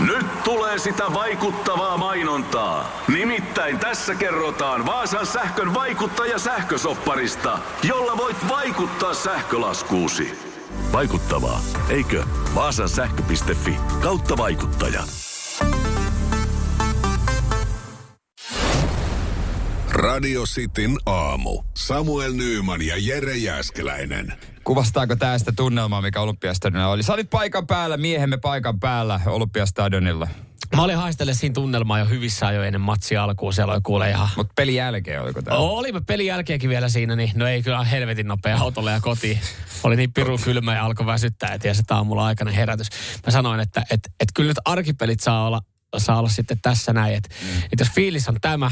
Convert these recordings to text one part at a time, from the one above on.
Nyt tulee sitä vaikuttavaa mainontaa. Nimittäin tässä kerrotaan Vaasan sähkön vaikuttaja sähkösopparista, jolla voit vaikuttaa sähkölaskuusi. Vaikuttavaa, eikö? Vaasan sähkö.fi kautta vaikuttaja. Radio Cityn aamu. Samuel Nyyman ja Jere Jäskeläinen. Kuvastaako tämä sitä tunnelmaa, mikä Olympiastadionilla oli? Sä olit paikan päällä, miehemme paikan päällä Olympiastadionilla. Mä olin haistelle siinä tunnelmaa jo hyvissä ajoin ennen matsia alkuun. Siellä oli kuule ihan... Mutta pelin jälkeen oliko tämä? Oli pelin jälkeenkin vielä siinä, niin no ei kyllä helvetin nopea autolle ja kotiin. Oli niin piru kylmä ja alkoi väsyttää että aamulla aikainen herätys. Mä sanoin, että et, et kyllä nyt arkipelit saa olla, saa olla sitten tässä näin. Että mm. et jos fiilis on tämä,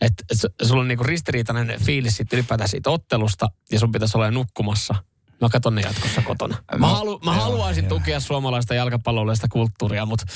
että et sulla on niinku ristiriitainen fiilis siitä ylipäätään siitä ottelusta ja sun pitäisi olla nukkumassa – Mä katson ne jatkossa kotona. Mä, halu, mä joo, haluaisin joo. tukea suomalaista jalkapallollista kulttuuria, mutta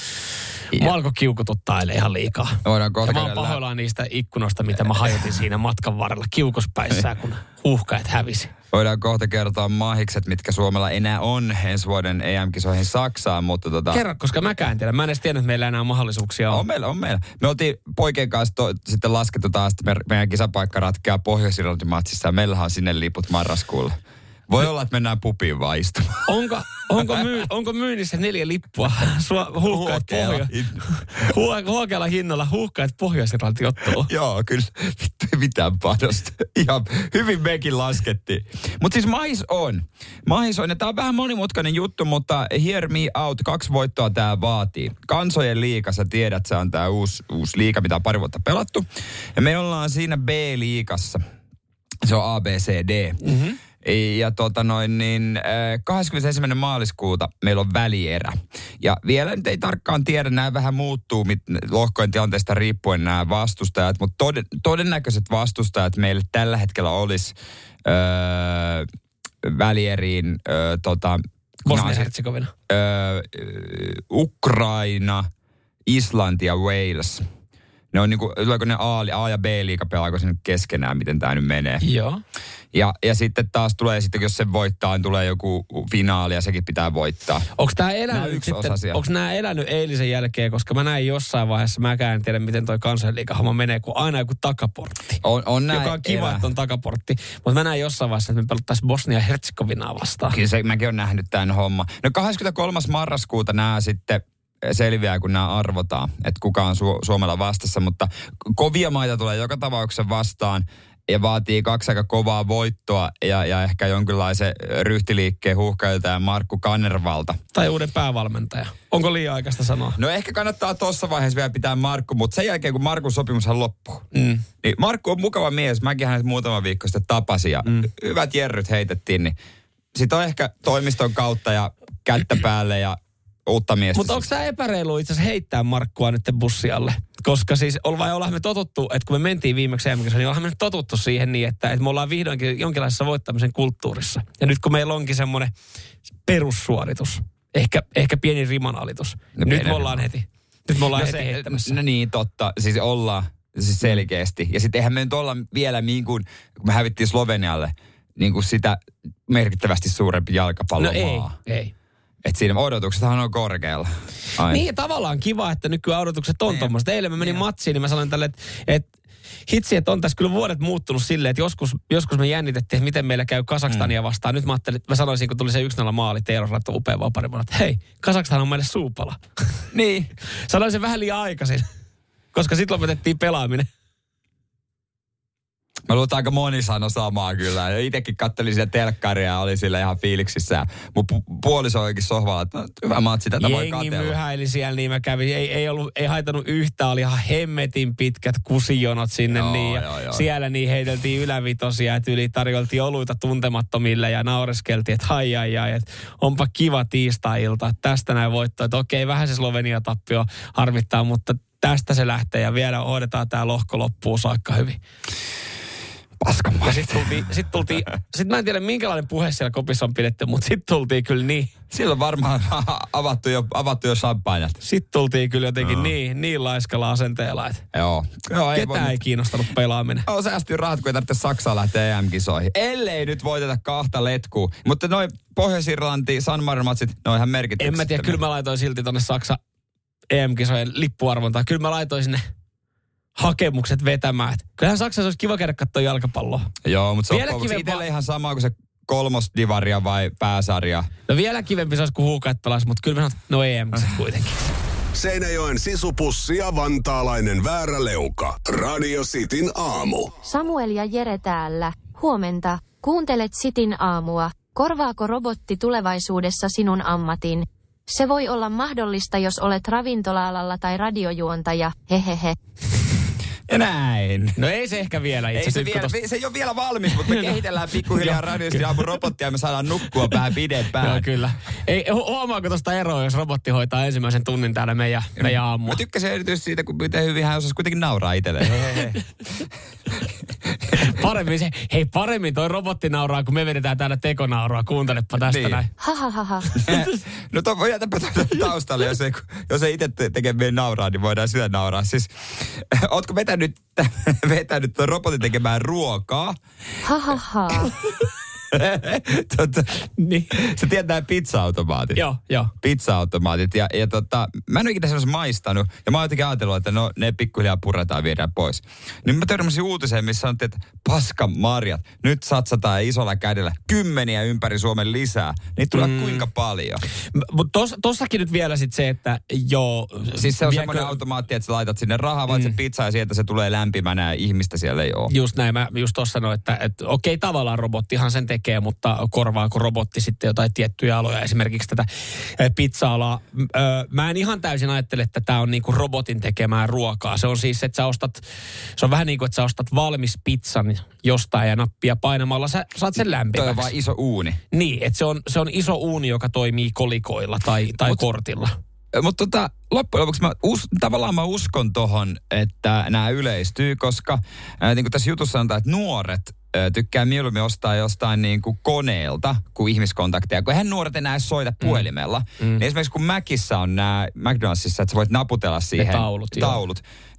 mä alkoi kiukututtaa ihan liikaa. Voidaan ja mä oon pahoillaan niistä ikkunoista, mitä mä hajotin siinä matkan varrella kiukuspäissään, kun huuhkajat hävisi. Voidaan kohta kertoa mahikset, mitkä Suomella enää on ensi vuoden EM-kisoihin Saksaan, mutta tota... Kerro, koska mä en tiedä. Mä en edes tiedä, että meillä enää mahdollisuuksia on. On meillä, on meillä. Me oltiin poikien kanssa to, sitten laskettu taas, että meidän kisapaikka ratkeaa Pohjois-Irlantin matsissa ja meillähän on sinne liput marraskuulla. Voi olla, että mennään pupiin vaan istumaan. Onko, onko, myy, onko myynnissä neljä lippua? Sua, huuhkaat pohjo... Huokealla hinnalla huuhkaat pohjois ottelu. Joo, kyllä. Vittu mitään panosta. Ihan hyvin mekin laskettiin. Mutta siis mahis on. Mahis on. Ja tää on vähän monimutkainen juttu, mutta hear me out. Kaksi voittoa tää vaatii. Kansojen liiga, sä tiedät, se on tää uusi, uusi liiga, mitä on pari vuotta pelattu. Ja me ollaan siinä B-liigassa. Se on A, B, C, D. Mm-hmm. Ja tota noin, niin 21. Äh, maaliskuuta meillä on välierä. Ja vielä nyt ei tarkkaan tiedä, nämä vähän muuttuu mit, lohkojen tilanteesta riippuen nämä vastustajat, mutta toden, todennäköiset vastustajat meille tällä hetkellä olisi öö, välieriin öö, tota, Bosnia-Herzegovina. Öö, Ukraina, Islanti ja Wales. Ne on niinku, tuleeko ne A, A ja B-liiga pelaako sen keskenään, miten tämä nyt menee. Joo. Ja, ja sitten taas tulee sitten, jos se voittaa, niin tulee joku finaali ja sekin pitää voittaa. Onko tämä elänyt, onko nämä elänyt eilisen jälkeen, koska mä näin jossain vaiheessa, mä en tiedä miten toi kansanliikahomma menee, kun aina joku takaportti. On, on näin Joka on kiva, elä. että on takaportti. Mutta mä näin jossain vaiheessa, että me pelattaisiin Bosnia-Herzegovinaa vastaan. Kyllä se, mäkin olen nähnyt tämän homma. No 23. marraskuuta nämä sitten selviää, kun nämä arvotaan, että kuka on Su- Suomella vastassa, mutta kovia maita tulee joka tapauksessa vastaan ja vaatii kaksi aika kovaa voittoa ja, ja ehkä jonkinlaisen ryhtiliikkeen ja Markku Kannervalta. Tai uuden päävalmentaja. Onko liian aikaista sanoa? No ehkä kannattaa tuossa vaiheessa vielä pitää Markku, mutta sen jälkeen kun Markun sopimushan loppuu. Mm. Niin Markku on mukava mies. Mäkin hänet muutama viikko sitten tapasin ja mm. hyvät jerryt heitettiin. Niin sitten on ehkä toimiston kautta ja kättä päälle ja uutta miestä. Mutta onko tämä epäreilu itse asiassa heittää Markkua nyt bussialle? Koska siis, vai ollaan me totuttu, että kun me mentiin viimeksi EM, niin ollaan me totuttu siihen niin, että, että me ollaan vihdoinkin jonkinlaisessa voittamisen kulttuurissa. Ja nyt kun meillä onkin semmoinen perussuoritus, ehkä, ehkä pieni rimanalitus, no, nyt me ollaan heti. Nyt me ollaan no heti se, heittämässä. No niin, totta. Siis ollaan siis selkeästi. Ja sitten eihän me nyt olla vielä niin kuin, kun me hävittiin Slovenialle, niin kuin sitä merkittävästi suurempi jalkapallomaa. No ei, ei. Et siinä odotuksethan on korkealla. Aina. Niin, tavallaan kiva, että nykyään odotukset on niin. tuommoista. Eilen mä menin niin. matsiin, niin mä sanoin tälle, että et, hitsi, että on tässä kyllä vuodet muuttunut silleen, että joskus, joskus me jännitettiin, että miten meillä käy Kasakstania mm. vastaan. Nyt mä ajattelin, että mä sanoisin, kun tuli se 1 maali, Teeros laittoi upea vapari, että hei, Kasakstan on meille suupala. niin. sanoin sen vähän liian aikaisin, koska sitten lopetettiin pelaaminen. Mä luulen, että aika moni sanoi samaa kyllä. Ja itsekin kattelin sitä telkkaria ja oli sillä ihan fiiliksissä. mun pu- puoliso olikin sohvalla, että no, hyvä matsi, tätä Jengi voi katella. Jengi myhäili siellä, niin mä kävin. Ei, ei, ollut, ei haitanut yhtään, oli ihan hemmetin pitkät kusijonot sinne. Joo, niin, ja joo, joo. Siellä niin heiteltiin ylävitosia, että yli tarjoltiin oluita tuntemattomille ja naureskeltiin, että hai ai ai, että onpa kiva tiistai-ilta. Tästä näin voitto, että okei, vähän se Slovenia-tappio harmittaa, mutta tästä se lähtee ja vielä hoidetaan tämä lohko loppuun saakka hyvin. Paskan Ja sitten tultiin, sit tultiin, sit mä en tiedä minkälainen puhe siellä kopissa on pidetty, mutta sitten tultiin kyllä niin. Silloin varmaan avattu jo, avattu jo champagnat. Sitten tultiin kyllä jotenkin no. niin, niin laiskalla asenteella, että Joo. Joo ei ketään ei kiinnostanut pelaaminen. On säästyy rahat, kun ei tarvitse Saksaan lähteä EM-kisoihin. Ellei nyt voiteta kahta letkua. Mutta noin Pohjois-Irlanti, San Marino matsit, ne on ihan merkityksiä. En mä tiedä, kyllä mä laitoin silti tonne Saksa EM-kisojen lippuarvontaa. Kyllä mä laitoin sinne hakemukset vetämään. Et Kyllähän Saksassa olisi kiva käydä katsoa jalkapalloa. Joo, mutta se Vielä on itselle ihan sama kuin se kolmosdivaria vai pääsarja. No vielä kivempi se olisi, kun huukat pelas, mutta kyllä mä sanon, no em kuitenkin. Seinäjoen sisupussi ja vantaalainen vääräleuka. Radio Cityn aamu. Samuel ja Jere täällä. Huomenta. Kuuntelet Sitin aamua. Korvaako robotti tulevaisuudessa sinun ammatin? Se voi olla mahdollista, jos olet ravintola-alalla tai radiojuontaja. Hehehe. Ja näin. No ei se ehkä vielä itse Ei se, vielä, tosta- se ei ole vielä valmis, mutta me kehitellään pikkuhiljaa radiosti aamun robottia ja me saadaan nukkua vähän pidempään. Joo, kyllä. Ei, hu- huomaako tuosta eroa, jos robotti hoitaa ensimmäisen tunnin täällä meidän, meidän aamua? Mä tykkäsin erityisesti siitä, kun miten hyvin hän osasi kuitenkin nauraa itselleen. Paremmin se, hei paremmin toi robotti nauraa, kun me vedetään täällä tekonauraa. Kuuntelepa tästä Niin. näin. Hahaha. no to, jätäpä tuota taustalle, jos ei, jos ei itse te- tekee meidän nauraa, niin voidaan sitä nauraa. Siis, ootko vetänyt, vetänyt tuon robotin tekemään ruokaa? Hahaha. tota, Niin. se tietää pizza-automaatit. Joo, joo. Pizza-automaatit. Ja, ja tota, mä en ole ikinä sellaista maistanut. Ja mä oon jotenkin ajatellut, että no ne pikkuhiljaa puretaan viedään pois. Niin mä törmäsin uutiseen, missä sanottiin, että paska marjat. Nyt satsataan isolla kädellä kymmeniä ympäri Suomen lisää. Niitä tulee mm. kuinka paljon. Mutta tos, tossakin nyt vielä sit se, että joo. Siis se on viekö- semmoinen automaatti, että sä laitat sinne rahaa, vaan mm. se pizza ja sieltä se tulee lämpimänä ja ihmistä siellä ei ole. Just näin, mä just tuossa sanoin, että, että okei tavallaan robottihan sen tekee, mutta korvaako robotti sitten jotain tiettyjä aloja, esimerkiksi tätä pizza-alaa. Mä en ihan täysin ajattele, että tämä on niinku robotin tekemää ruokaa. Se on siis, että sä ostat, se on vähän niin kuin, että sä ostat valmis pizzan jostain ja nappia painamalla, sä saat sen Toi on lämpimäksi. vaan iso uuni. Niin, että se on, se on iso uuni, joka toimii kolikoilla tai, tai Mut- kortilla. Mutta tota, loppujen lopuksi mä us, tavallaan mä uskon tohon, että nämä yleistyy, koska ää, niin kuin tässä jutussa sanotaan, että nuoret tykkää mieluummin ostaa jostain niin kuin koneelta kuin ihmiskontakteja, kun eihän nuoret enää soita puhelimella. Mm. Niin esimerkiksi kun Mäkissä on nämä McDonaldsissa, että sä voit naputella siihen taulut, joo.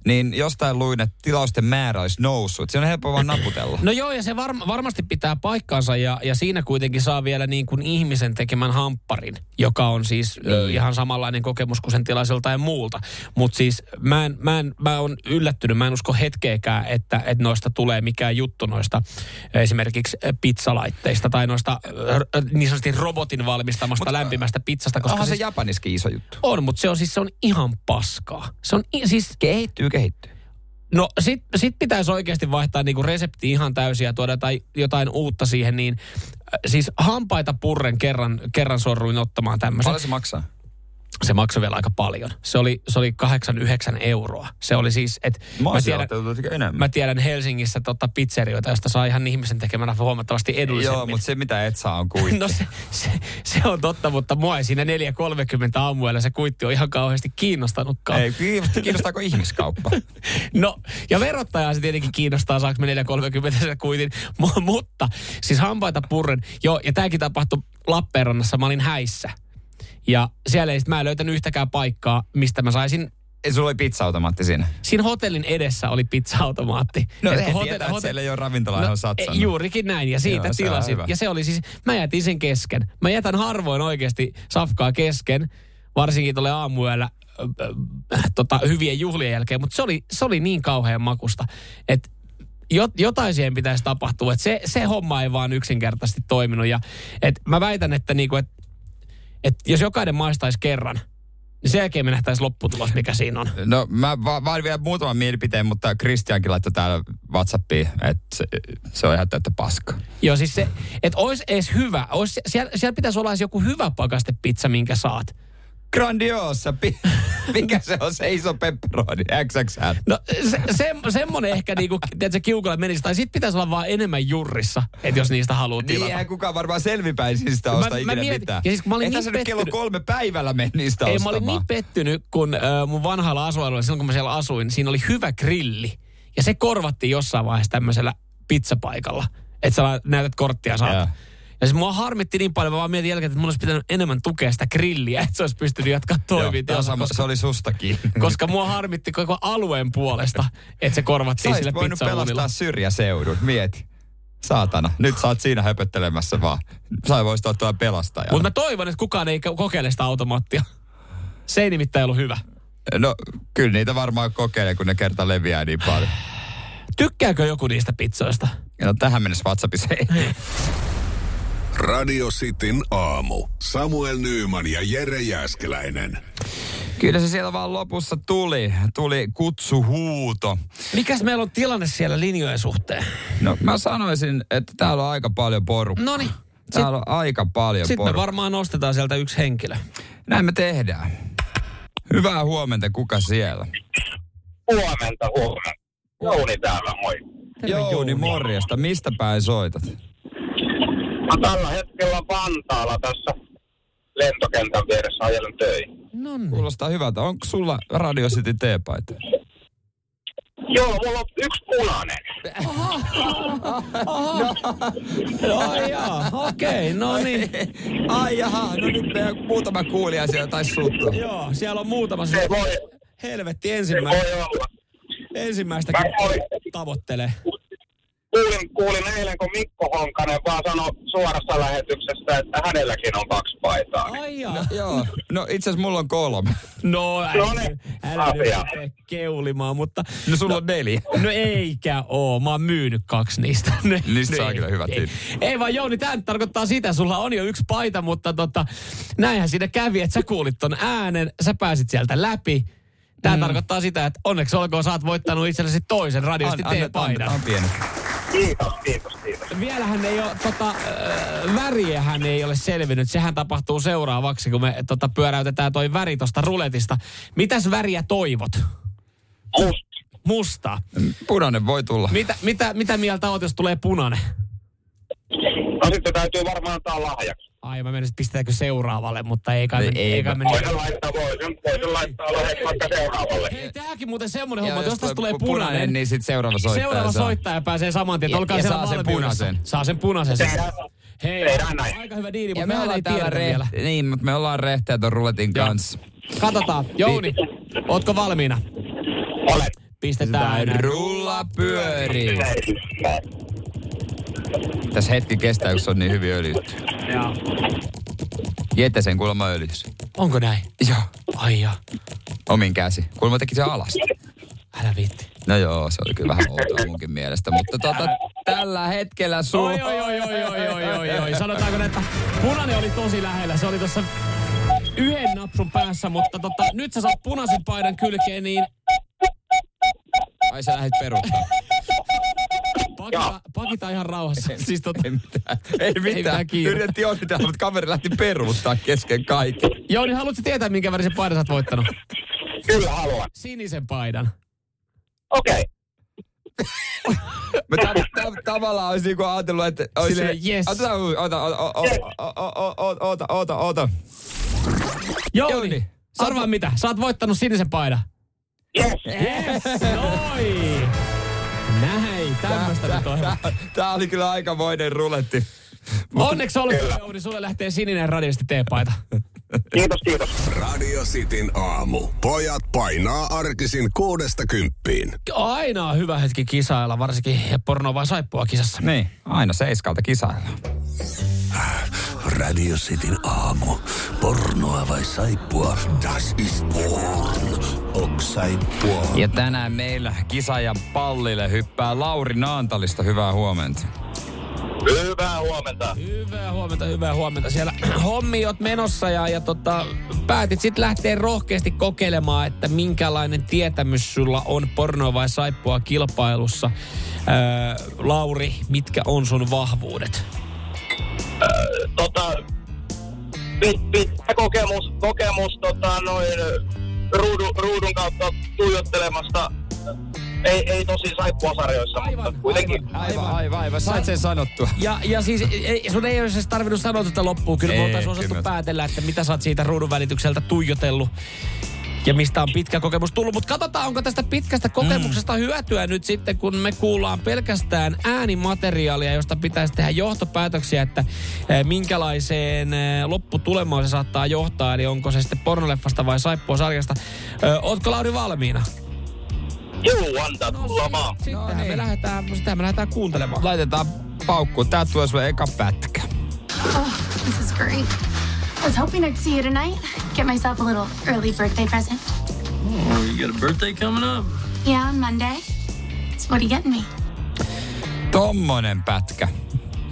Niin jostain luin, että tilausten määrä olisi noussut. Se on helppo vaan naputella. No joo, ja se varm- varmasti pitää paikkansa, ja, ja siinä kuitenkin saa vielä niin kuin ihmisen tekemän hampparin, joka on siis Niin. ö, ihan samanlainen kokemus kuin sen tilaiselta ja muulta. Mutta siis mä, en, mä, en, mä on yllättynyt, mä en usko hetkeäkään, että, että noista tulee mikään juttu noista esimerkiksi pizzalaitteista tai noista niin sanotusti robotin valmistamasta Mut, lämpimästä pizzasta, koska Onhan siis, se Japaniskin iso juttu. on, mutta se on siis se on ihan paskaa. Se on siis Kehittyy, kehittyy. No sit, sit pitäisi oikeasti vaihtaa niinku resepti ihan täysin ja tuoda jotain, jotain uutta siihen, niin äh, siis hampaita purren kerran, kerran sorruin ottamaan tämmöisen. Paljon se maksaa? Se maksoi vielä aika paljon. Se oli, se oli 8-9 euroa. Se oli siis, että Mä, mä, tiedän, enemmän. mä tiedän Helsingissä tota pizzerioita, josta saa ihan ihmisen tekemänä huomattavasti edullisemmin. Joo, mutta se mitä et saa on kuitti. No se, se, se, on totta, mutta mua ei siinä 4.30 aamuella se kuitti on ihan kauheasti kiinnostanutkaan. Ei, kiinnostaa- kiinnostaako ihmiskauppa? No, ja verottajaa se tietenkin kiinnostaa, saako me 4,30 sen kuitin. M- mutta, siis hampaita purren. Joo, ja tämäkin tapahtui Lappeenrannassa. Mä olin häissä. Ja siellä ei sit, mä en löytänyt yhtäkään paikkaa, mistä mä saisin... Ei, Sulla oli pizza-automaatti siinä. Siinä hotellin edessä oli pizza-automaatti. No Et he kun tietää, että siellä ei ole ravintola, johon satsannut. e, Juurikin näin, ja siitä Joo, tilasin. Ja se oli siis, mä jätin sen kesken. Mä jätän harvoin oikeasti safkaa kesken, varsinkin tuolle aamuyöllä ö, tota, hyvien juhlien jälkeen, mutta se oli, se oli niin kauhean makusta, että jot, jotain siihen pitäisi tapahtua. Että se, se homma ei vaan yksinkertaisesti toiminut. Ja, et mä väitän, että niinku, et, et jos jokainen maistaisi kerran, niin sen jälkeen me nähtäisiin lopputulos, mikä siinä on. No mä va- vaan vielä muutaman mielipiteen, mutta Kristiankin laittoi täällä Whatsappiin, että se, se on ihan täyttä paskaa. Joo, siis se, että olisi edes hyvä. Ois, siellä, siellä pitäisi olla edes joku hyvä pakastepizza, minkä saat. Grandiosa. Mikä se on se iso pepperoni? XXL. No se, se, semmonen ehkä niinku, tiedätkö, kiukalle menisi. Tai sit pitäisi olla vaan enemmän jurrissa, että jos niistä haluaa Niin, tilata. eihän kukaan varmaan selvipäisin sitä osta Mä- mä ikinä mietin- mitään. ja siis kun mä olin Ei niin tässä nyt kello pettynyt- kolme päivällä meni niistä Ei, mä olin niin pettynyt, kun äh, mun vanhalla asualueella, silloin kun mä siellä asuin, siinä oli hyvä grilli. Ja se korvattiin jossain vaiheessa tämmöisellä pizzapaikalla. Että sä näytät korttia saat. Joo. Ja siis mua harmitti niin paljon, mä vaan mietin jälkeen, että mun olisi pitänyt enemmän tukea sitä grilliä, että se olisi pystynyt jatkaa Joo, tää on sama- se oli sustakin. koska mua harmitti koko alueen puolesta, että se korvattiin Sä sillä voinut pelastaa syrjäseudun, mieti. Saatana, nyt sä oot siinä höpöttelemässä vaan. Sä voisit ottaa pelastajan. Mutta mä toivon, että kukaan ei ko- kokeile sitä automaattia. Se ei nimittäin ollut hyvä. No, kyllä niitä varmaan kokeilee, kun ne kerta leviää niin paljon. Tykkääkö joku niistä pizzoista? No tähän mennessä WhatsAppissa ei. Radio Cityn aamu. Samuel Nyyman ja Jere Jäskeläinen. Kyllä se siellä vaan lopussa tuli. Tuli kutsuhuuto. Mikäs meillä on tilanne siellä linjojen suhteen? No mä sanoisin, että täällä on aika paljon porukkaa. No niin. Täällä on aika paljon Sitten me varmaan nostetaan sieltä yksi henkilö. Näin me tehdään. Hyvää huomenta, kuka siellä? Huomenta, huomenta. Jouni täällä, moi. Jouni, morjesta. Mistä päin soitat? Mä tällä hetkellä Vantaalla tässä lentokentän vieressä ajelen töihin. No niin. Kuulostaa hyvältä. Onko sulla Radio City teepaita? Joo, mulla on yksi punainen. Ai jaa, okei, no niin. Ai jaha, no nyt meidän muutama kuulija siellä taisi suuttua. Joo, siellä on muutama Se voi, helvetti se ensimmäistä, voi olla. ensimmäistäkin tavoittelee. Kuulin, kuulin eilen, kun Mikko Honkanen vaan sanoi suorassa lähetyksessä, että hänelläkin on kaksi paitaa. Ai jaa. No, joo, no itse asiassa mulla on kolme. No, No älä, niin, älä nyt asia. keulimaan, mutta... No sulla on neljä. No eikä oo, mä oon myynyt kaksi niistä. Ne, Niistä saa ei, kyllä hyvät ei. Ei vaan Jouni, tämä tarkoittaa sitä, sulla on jo yksi paita, mutta tota, näinhän siinä kävi, että sä kuulit ton äänen, sä pääsit sieltä läpi. Tämä mm. tarkoittaa sitä, että onneksi olkoon, sä oot voittanut itsellesi toisen radiosti T-paidan. on pieni. Kiitos, kiitos, kiitos. Vielähän ei ole, tota, äh, väriähän ei ole selvinnyt. Sehän tapahtuu seuraavaksi, kun me tota, pyöräytetään toi väri tosta ruletista. Mitäs väriä toivot? Musta. Musta. Punainen voi tulla. Mitä, mitä, mitä mieltä oot, jos tulee punainen? No sitten täytyy varmaan antaa lahjaksi. Ai mä menisin, pistetäänkö seuraavalle, mutta ei kai, Ei, me, ei, ei kai me Voisin laittaa, voisin, voisin laittaa lahjaksi vaikka seuraavalle. Hei, tähänkin muuten semmoinen homma, Ja että jos tästä tulee pu- punainen, niin sitten seuraava soittaja seuraava saa. soittaja pääsee saman tien. Ja- Olkaa ja saa sen punaisen. Saa sen punaisen. Tehdään, Hei, tehdään näin. aika hyvä diili, Ja mutta me mehän ei re- vielä. Niin, mutta me ollaan rehteä ton ruletin kanssa. Katsotaan. Jouni, ootko valmiina? Olen. Pistetään Rulla pyörii. Tässä hetki kestää, kun se on niin hyvin öljytty. Joo. Jette sen kuulemma öljys. Onko näin? Joo. Ai joo. Omin käsi. Kuulemma teki se alas. Älä viitti. No joo, se oli kyllä vähän outoa munkin mielestä. Mutta tota, tällä hetkellä sun... Oi, oi, oi, oi, oi, oi, oi, oi. Sanotaanko, näin, että punainen oli tosi lähellä. Se oli tuossa yhden napsun päässä, mutta tota, nyt sä saat punaisen paidan kylkeen, niin Ai sä lähdit peruuttaa. Pakita, pakita ihan rauhassa. Siis tota, Ei mitään. Ei mitään. mitään kiirettä. Yritettiin onnitella, mutta kaveri lähti peruuttaa kesken kaiken. Jouni, haluatko tietää, minkä värisen paidan sä oot voittanut? Kyllä haluan. Sinisen paidan. Okei. Mä ta- ta- tavallaan olisi niinku ajatellut, että... Olisi Silleen, yes. Ota, ota, ota, ota, ota. Jouni, Jouni sä arvaa mitä? Sä oot voittanut sinisen paidan. Yes. Yes, noin. Näin, tämmöistä nyt on. Tää, tää oli kyllä aikamoinen ruletti. Onneksi olkoon, Jouni, sulle lähtee sininen radiosti T-paita. Kiitos, kiitos. Radio Cityn aamu. Pojat painaa arkisin kuudesta kymppiin. Aina on hyvä hetki kisailla, varsinkin porno vai saippua kisassa. Niin, aina seiskalta kisaillaan. Radio Cityn aamu. Pornoa vai saippua? Das ist porn. Ja tänään meillä kisaajan pallille hyppää Lauri Naantalista. Hyvää huomenta. Hyvää huomenta. Hyvää huomenta, hyvää huomenta. Siellä hommi oot menossa ja, ja tota, päätit sitten lähteä rohkeasti kokeilemaan, että minkälainen tietämys sulla on porno vai saippua kilpailussa. Öö, Lauri, mitkä on sun vahvuudet? Tota, pit, pitkä kokemus, kokemus tota, noin ruudun, ruudun kautta tuijottelemasta. Ei, ei tosi saippuasarjoissa, mutta kuitenkin. Aivan, aivan, aivan. Sait sen sanottua. Ja, ja siis ei, sun ei olisi tarvinnut sanoa tätä loppuun. Kyllä me Ei, oltaisiin osattu kyllä. päätellä, että mitä sä oot siitä ruudun välitykseltä tuijotellut ja mistä on pitkä kokemus tullut. Mutta katsotaan, onko tästä pitkästä kokemuksesta hyötyä nyt sitten, kun me kuullaan pelkästään äänimateriaalia, josta pitäisi tehdä johtopäätöksiä, että eh, minkälaiseen eh, lopputulemaan se saattaa johtaa. Eli onko se sitten pornoleffasta vai saippua sarjasta. Ö, Ootko Lauri valmiina? Juu, antaa tulla vaan. Sittenhän niin. me lähdetään, sitähän me lähdetään kuuntelemaan. Laitetaan paukkuun. Tää tulee sulle eka pätkä. Oh, this is great. I was hoping I'd see you tonight. Get myself a little early birthday present. Oh, you got a birthday coming up? Yeah, on Monday. So what are you getting me? Tommonen pätkä.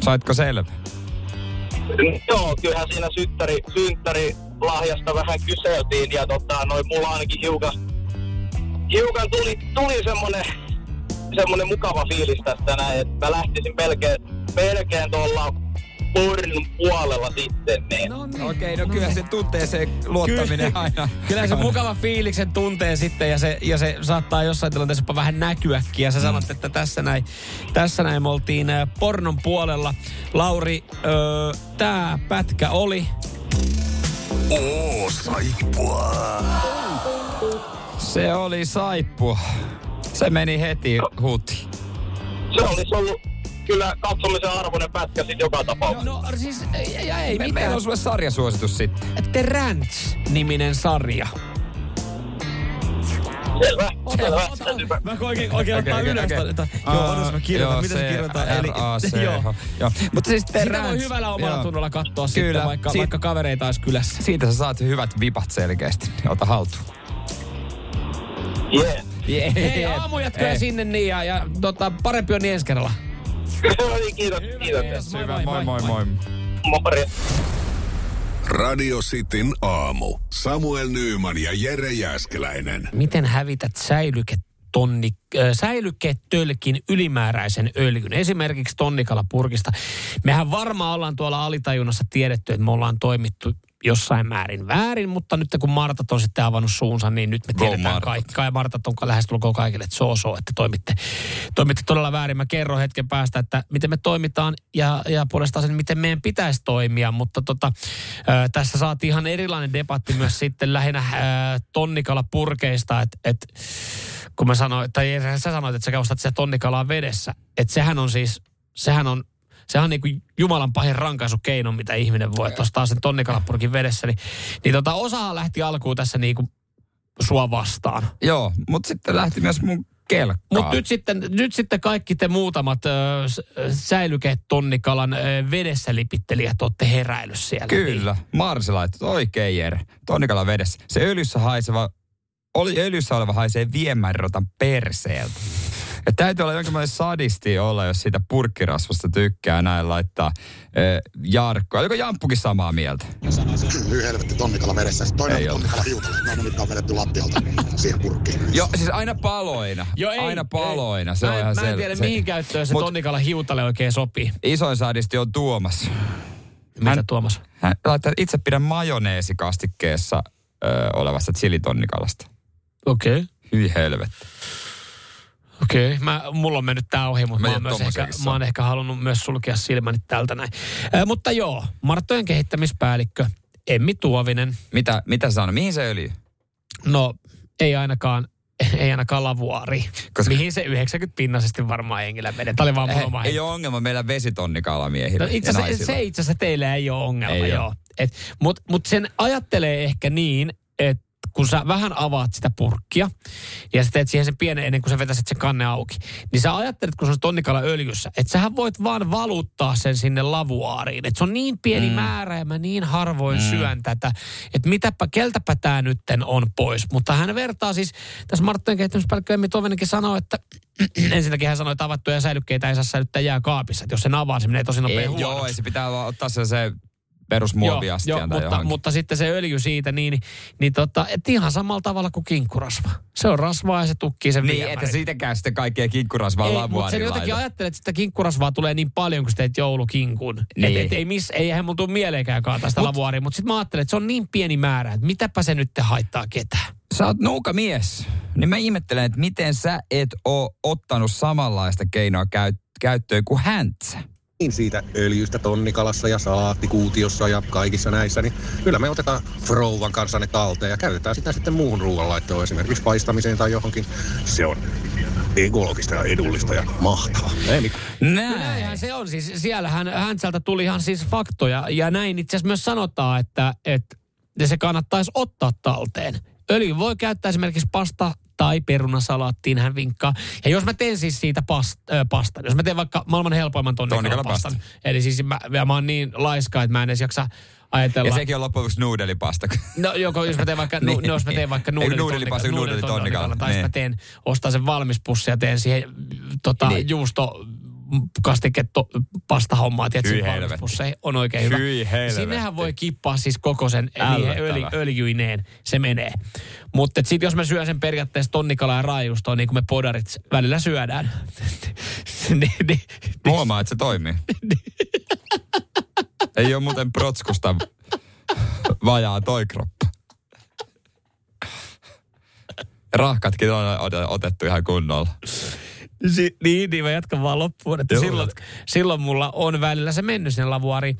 Saitko selvä? Joo, kyllähän siinä synttäri, synttäri lahjasta vähän kyseltiin ja tota, noin mulla ainakin hiukan, hiukan tuli, tuli semmonen, semmonen mukava fiilis tästä näin, että mä lähtisin melkein, melkein tuolla porn puolella sitten, niin No niin. Okei, no kyllä se tunteeseen luottaminen aina. Kyllä se mukava fiiliksen tuntee sitten ja se, ja se saattaa jossain tilanteessa jopa vähän näkyäkin. Ja sä sanot, että tässä näin, tässä näin me oltiin äh, pornon puolella. Lauri, öö, tää pätkä oli. Oo, saippua. Se oli saippu. Se meni heti huti. se olisi ollut kyllä katsomisen arvoinen pätkä sitten joka tapauksessa. No siis ei, ei, ei Me, mitään. meillä on sulle sarjasuositus sitten. The Ranch-niminen sarja. Selvä, selvä. Ota, mä oikein, oikein ottaa Okei, ylös. okei. Joo, odotas mä kirjoitan. Mitä se kirjoitetaan? R-A-C-H. joo. Joo. Mutta siis Sitä voi hyvällä omalla joo. tunnolla katsoa Kyllä. sitten, vaikka, Si- vaikka kavereita olisi kylässä. Siitä sä saat hyvät vipat selkeästi. Ota haltuun. Yeah. Yeah. Hei, aamujatkoja sinne niin ja, ja tota, parempi on niin ensi kerralla. No niin, kiitos, kiitos. Yes, Hyvä, moi moi moi. Morjens. Radio Cityn aamu. Samuel Nyyman ja Jere Jäskeläinen. Miten hävität säilyketonni, äh, säilyketölkin ylimääräisen öljyn, esimerkiksi tonnikalapurkista. Mehän varmaan ollaan tuolla alitajunnassa tiedetty, että me ollaan toimittu jossain määrin väärin, mutta nyt kun Martat on sitten avannut suunsa, niin nyt me tiedetään kaikki. Ja Martat on lähestulkoon kaikille, että so, so että toimitte, toimitte todella väärin. Mä kerron hetken päästä, että miten me toimitaan ja, ja puolestaan sen, miten meidän pitäisi toimia. Mutta tota, ö, tässä saatiin ihan erilainen debatti myös sitten lähinnä ö, tonnikalapurkeista, että et, kun mä sanoin, tai sä sanoit, että sä ostat sitä tonnikalaa vedessä, että sehän on siis, sehän on Sehän on niin kuin Jumalan pahin rankaisukeino, mitä ihminen voi, että ostaa sen tonnikalapurkin vedessä. Niin, niin tota, osahan lähti alkuun tässä niin kuin sua vastaan. Joo, mutta sitten lähti myös mun kelkkaan. Mutta nyt sitten, nyt sitten kaikki te muutamat ö, säilyketonnikalan ö, vedessä lipittelijät olette heräillyt siellä. Kyllä. Marsi laittoi oikein Jere. Tonnikala vedessä. Se öljyssä haiseva, oli öljyssä oleva haisee viemärirotan perseeltä. Ja täytyy olla jonkinlainen sadisti olla, jos siitä purkkirasvasta tykkää näin laittaa äh, Jarkkoa. Oliko Jamppukin samaa mieltä? Hyvin helvetti tonnikala vedessä. Sitten toinen Ei tonnikala hiutale. Ne on mitkä on vedetty lattialta siihen purkkiin. Joo, siis aina paloina. Joo, ei, aina paloina. Ei. Se mä, on en- ihan mä en sel- tiedä, se- mihin käyttöön se Mut- tonnikala hiutale oikein sopii. Isoin sadisti on Tuomas. Mitä Hän- Tuomas? Hän laittaa itse pidän majoneesikastikkeessa ö, olevasta chilitonnikalasta. Okei. Okay. Hyi helvetti. Okei, mä, mulla on mennyt tää ohi, mutta Mä mä, oon myös ehkä, mä oon ehkä halunnut myös sulkea silmäni tältä näin. Äh, mutta joo, Marttojen kehittämispäällikkö Emmi Tuovinen, Mitä, mitä on? Mihin se öljy? no ei ainakaan, ei ainakaan lavuaari. Koska-. Mihin se 90 pinnasesti varmaan hengillä vedetään. Tämä oli vaan mun Ei, oma ei ole ongelma meillä vesitonnikalamieillä No itse asiassa se itse asiassa teillä ei ole ongelma, Ei ei oo. joo. Mutta mut sen ajattelee ehkä niin, kun sä vähän avaat sitä purkkia ja sä teet siihen sen pienen ennen kuin sä vetäiset sen kanne auki, niin sä ajattelet, kun se on tonnikala öljyssä, että sähän voit vaan valuttaa sen sinne lavuaariin. Että se on niin pieni mm. määrä ja mä niin harvoin mm. syön tätä, että mitäpä, keltäpä tämä nytten on pois. Mutta hän vertaa siis, tässä Marttojen kehittämispäällikkö Emmi Tovenenkin sanoi, että ensinnäkin hän sanoi, että avattuja säilykkeitä ei saa säilyttää jääkaapissa. Että jos sen avaa, se menee tosi huonoksi. joo, ei se pitää ottaa se, se perusmuoviastian joo, tai mutta, johonkin. mutta sitten se öljy siitä, niin, niin tota, et ihan samalla tavalla kuin kinkkurasva. Se on rasvaa ja se tukkii sen niin, että siitäkään sitten kaikkea kinkkurasvaa ei, mutta sen lavuaarin jotenkin ajattelet, että sitä kinkkurasvaa tulee niin paljon, kun sä teet joulukinkun. Niin. Et, et, ei, miss, ei eihän mulla tule mieleenkään kaataa sitä Mut- lavuaaria, mutta sitten mä ajattelen, että se on niin pieni määrä, että mitäpä se nyt haittaa ketään. Sä oot nuuka mies. Niin mä ihmettelen, että miten sä et oo ottanut samanlaista keinoa käyt- käyttöön kuin häntsä. Niin siitä öljystä tonnikalassa ja salaattikuutiossa ja kaikissa näissä, niin kyllä me otetaan Frouvan kanssa ne talteen ja käytetään sitä sitten muuhun ruoanlaittoon, esimerkiksi paistamiseen tai johonkin. Se on ekologista ja edullista ja mahtavaa. Ei mitään. No Näin. näinhän se on. Siis siellähän Häntsältä tuli ihan siis faktoja. Ja näin itse asiassa myös sanotaan, että, että se kannattaisi ottaa talteen. Öljy voi käyttää esimerkiksi pasta tai perunasalaattiin hän vinkkaa. Ja jos mä teen siis siitä past, äh, pastan, jos mä teen vaikka maailman helpoimman tonnikalapastan, Tonnikalapastan. eli siis mä, ja mä oon niin laiska, että mä en edes jaksa ajatella... Ja sekin on loppujen lopuksi nuudelipasta. No joko jos mä teen vaikka, Niin. no, jos mä teen vaikka nuudeli nuudelipasta, nuudeli tai niin. mä Niin. teen, ostan sen valmis pussi ja teen siihen tota, niin. juusto kastiketto pastahommaa, tiedätkö, Hyi valmis helvetti. pussi on oikein hyvä. Hyi. Sinnehän voi kippaa siis koko sen öljy, öljyineen, se menee. Mutta sitten jos mä syön sen periaatteessa tonnikala ja raajustoa, niin kuin me podarit välillä syödään, niin, niin, Mä Huomaa, että se toimii. Ei ole muuten protskusta vajaa toi kroppa. Rahkatkin on ot- otettu ihan kunnolla. Si- niin, niin mä jatkan vaan loppuun. Että Joo, silloin, jatka. silloin mulla on välillä se mennyt sinne lavuariin.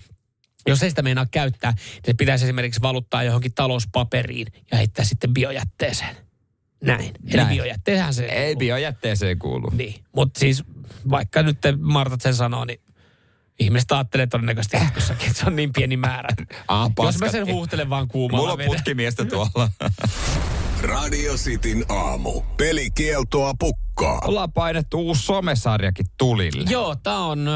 Jos ei sitä meinaa käyttää, niin se pitäisi esimerkiksi valuttaa johonkin talouspaperiin ja heittää sitten biojätteeseen. Näin. Eli Näin. biojätteeseen se Ei biojätteeseen kuulu. Niin. Mutta siis vaikka nyt te Martat sen sanoo, niin ihmiset ajattelee todennäköisesti jatkossakin, että se on niin pieni määrä. Ah, Jos mä sen huuhtelen vaan kuumalla Mulla on vedellä. putkimiestä tuolla. Radio Cityn aamu. Pelikieltoa pukkaa. Ollaan painettu uusi somesarjakin tulille. Joo, tää on,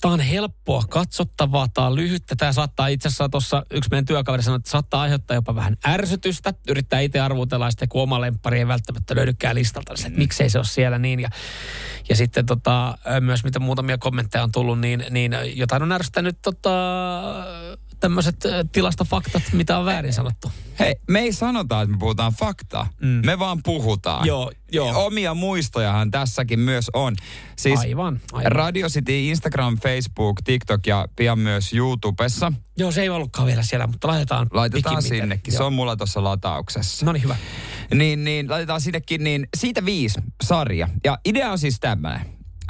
tää on helppoa katsottavaa, tää on lyhyttä. Tää saattaa itse asiassa tuossa yksi meidän työkaveri sanoi, että saattaa aiheuttaa jopa vähän ärsytystä. Yrittää itse arvutella ja sitten kun oma lemppari ei välttämättä löydykään listalta, niin että miksei se ole siellä niin. Ja, ja sitten tota, myös mitä muutamia kommentteja on tullut, niin, niin jotain on ärsyttänyt tota, tämmöiset tilastofaktat, mitä on väärin sanottu. Hei, me ei sanota, että me puhutaan faktaa. Mm. Me vaan puhutaan. Joo, joo. Omia muistojahan tässäkin myös on. Siis Aivan, aivan. Radio City, Instagram, Facebook, TikTok ja pian myös YouTubessa. Joo, se ei ollutkaan vielä siellä, mutta laitetaan Laitetaan sinnekin. Se Joo. on mulla tuossa latauksessa. No niin, hyvä. Niin, niin laitetaan sinnekin, niin siitä viisi sarja. Ja idea on siis tämmöinen.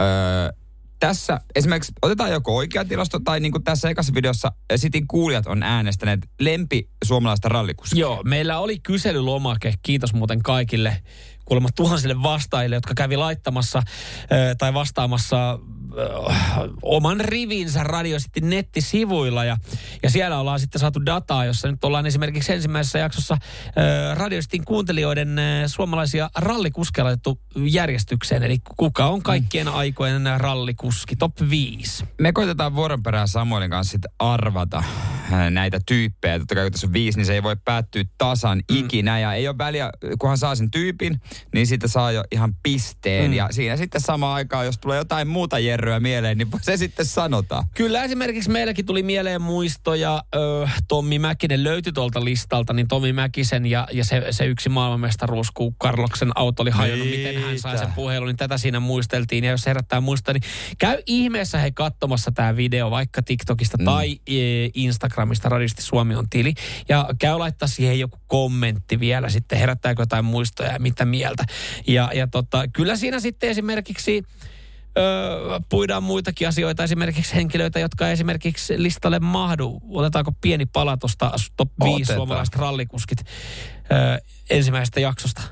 Öö, tässä esimerkiksi otetaan joko oikea tilasto tai niin kuin tässä ekassa videossa Sitin kuulijat on äänestäneet lempi suomalaista rallikuskia. Joo, meillä oli kyselylomake, kiitos muuten kaikille kuulemma tuhansille vastaajille, jotka kävi laittamassa tai vastaamassa oman rivinsä Radio City nettisivuilla ja, ja siellä ollaan sitten saatu dataa, jossa nyt ollaan esimerkiksi ensimmäisessä jaksossa Radio Cityn kuuntelijoiden suomalaisia rallikuskeja laitettu järjestykseen, eli kuka on kaikkien aikojen rallikuski, top 5. Me koitetaan vuoron perään Samuelin kanssa sitten arvata näitä tyyppejä. Totta kai kun tässä on viisi, niin se ei voi päättyä tasan mm. ikinä. Ja ei ole väliä, kunhan saa sen tyypin, niin siitä saa jo ihan pisteen. Mm. Ja siinä sitten samaan aikaan, jos tulee jotain muuta jerryä mieleen, niin se sitten sanotaan. Kyllä esimerkiksi meilläkin tuli mieleen muistoja, ö, Tommi Mäkinen löytyi tuolta listalta, niin Tommi Mäkisen ja, ja se, se yksi maailmanmestaruus, kun Karloksen auto oli hajonnut, miten hän sai Niitä. sen puhelun, niin tätä siinä muisteltiin. Ja jos herättää muistaa, niin käy ihmeessä he katsomassa tämä video vaikka TikTokista mm. tai e, Instagramista, Radisti Suomi on tili. Ja käy laittaa siihen joku kommentti vielä sitten, herättääkö jotain muistoja ja mitä mieltä. Ja, ja tota, kyllä siinä sitten esimerkiksi öö, puidaan muitakin asioita, esimerkiksi henkilöitä, jotka ei esimerkiksi listalle mahdu. Otetaanko pieni pala tuosta top 5 Otetaan. suomalaiset rallikuskit öö, ensimmäisestä jaksosta?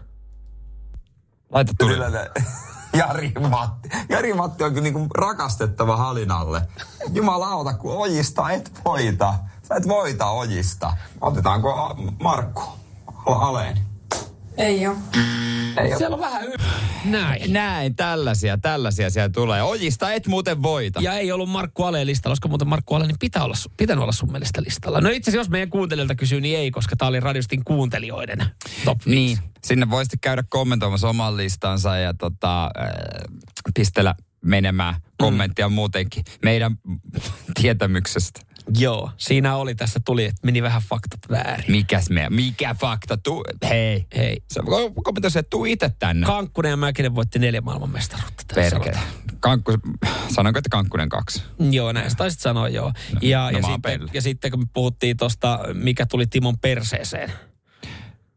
Laita tuli. Jari Matti. Jari Matti on kyllä niinku rakastettava halinalle. Jumalauta, kun ojista et voita. Sä et voita ojista. Otetaanko Markku? Aleen. Ei oo. Ei ole. Siellä on vähän y- Näin. Näin, tällaisia, tällaisia siellä tulee. Ojista et muuten voita. Ja ei ollut Markku Aleen listalla. Olisiko muuten Markku Ale, niin pitää olla, su- pitänyt olla sun mielestä listalla. No itse asiassa, jos meidän kuuntelijoilta kysyy, niin ei, koska tämä oli Radiostin kuuntelijoiden top 5. Niin, sinne voi sitten käydä kommentoimassa oman listansa ja tota, äh, pistellä menemään kommenttia mm. muutenkin meidän tietämyksestä. Joo, siinä oli, tässä tuli, että meni vähän faktat väärin. Mikäs me, mikä fakta? Tu, hei. Hei. Se kommentoi se, että tuu itse tänne. Kankkunen ja Mäkinen voitti neljä maailmanmestaruutta. tässä Perkele. Kankku, sanoinko, että Kankkunen kaksi? Joo, näin taisit sanoa, joo. ja, no ja, mä oon sitten, ja sitten kun me puhuttiin tuosta, mikä tuli Timon perseeseen.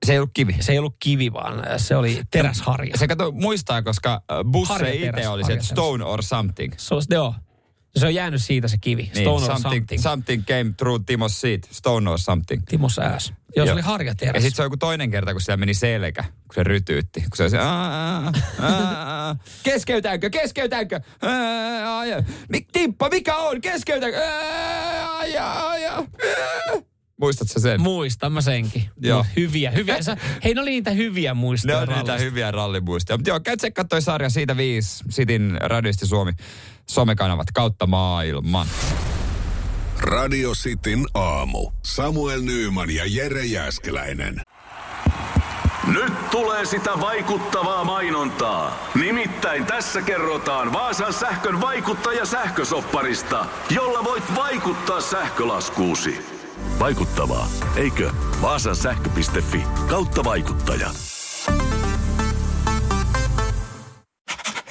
Se ei ollut kivi. Se ei ollut kivi, vaan se oli teräsharja. Se kato, muistaa, koska äh, Busse itse oli se, stone or something. Se, on, joo. Se on jäänyt siitä se kivi. Niin, Stone or something, something. something came through Timo's seat. Stone or something. Timo Sääs. Joo, se oli harjateräs. Ja sitten se on joku toinen kerta, kun siellä meni selkä, kun se rytyytti. Kun se oli se, "Aa, aa, aa, keskeytäänkö, keskeytäänkö? Aa, aa, ja- Mi- Timppa, mikä on, keskeytäänkö? Aa, aa, ja, aa, ja, aa." Muistatko sen? Muistan mä senkin. Joo. Mut Hyviä, hyviä. Sä, hei, ne oli niitä hyviä Ne muistoja. on niitä rallista. hyviä rallimuistoja. Mutta joo, käy tsekkaa toi sarja siitä viisi, Sitin Radisti Suomi somekanavat kautta maailman. Radio Cityn aamu. Samuel Nyyman ja Jere Jäskeläinen. Nyt tulee sitä vaikuttavaa mainontaa. Nimittäin tässä kerrotaan Vaasan sähkön vaikuttaja sähkösopparista, jolla voit vaikuttaa sähkölaskuusi. Vaikuttavaa, eikö? Vaasan sähkö.fi kautta vaikuttaja.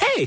Hei!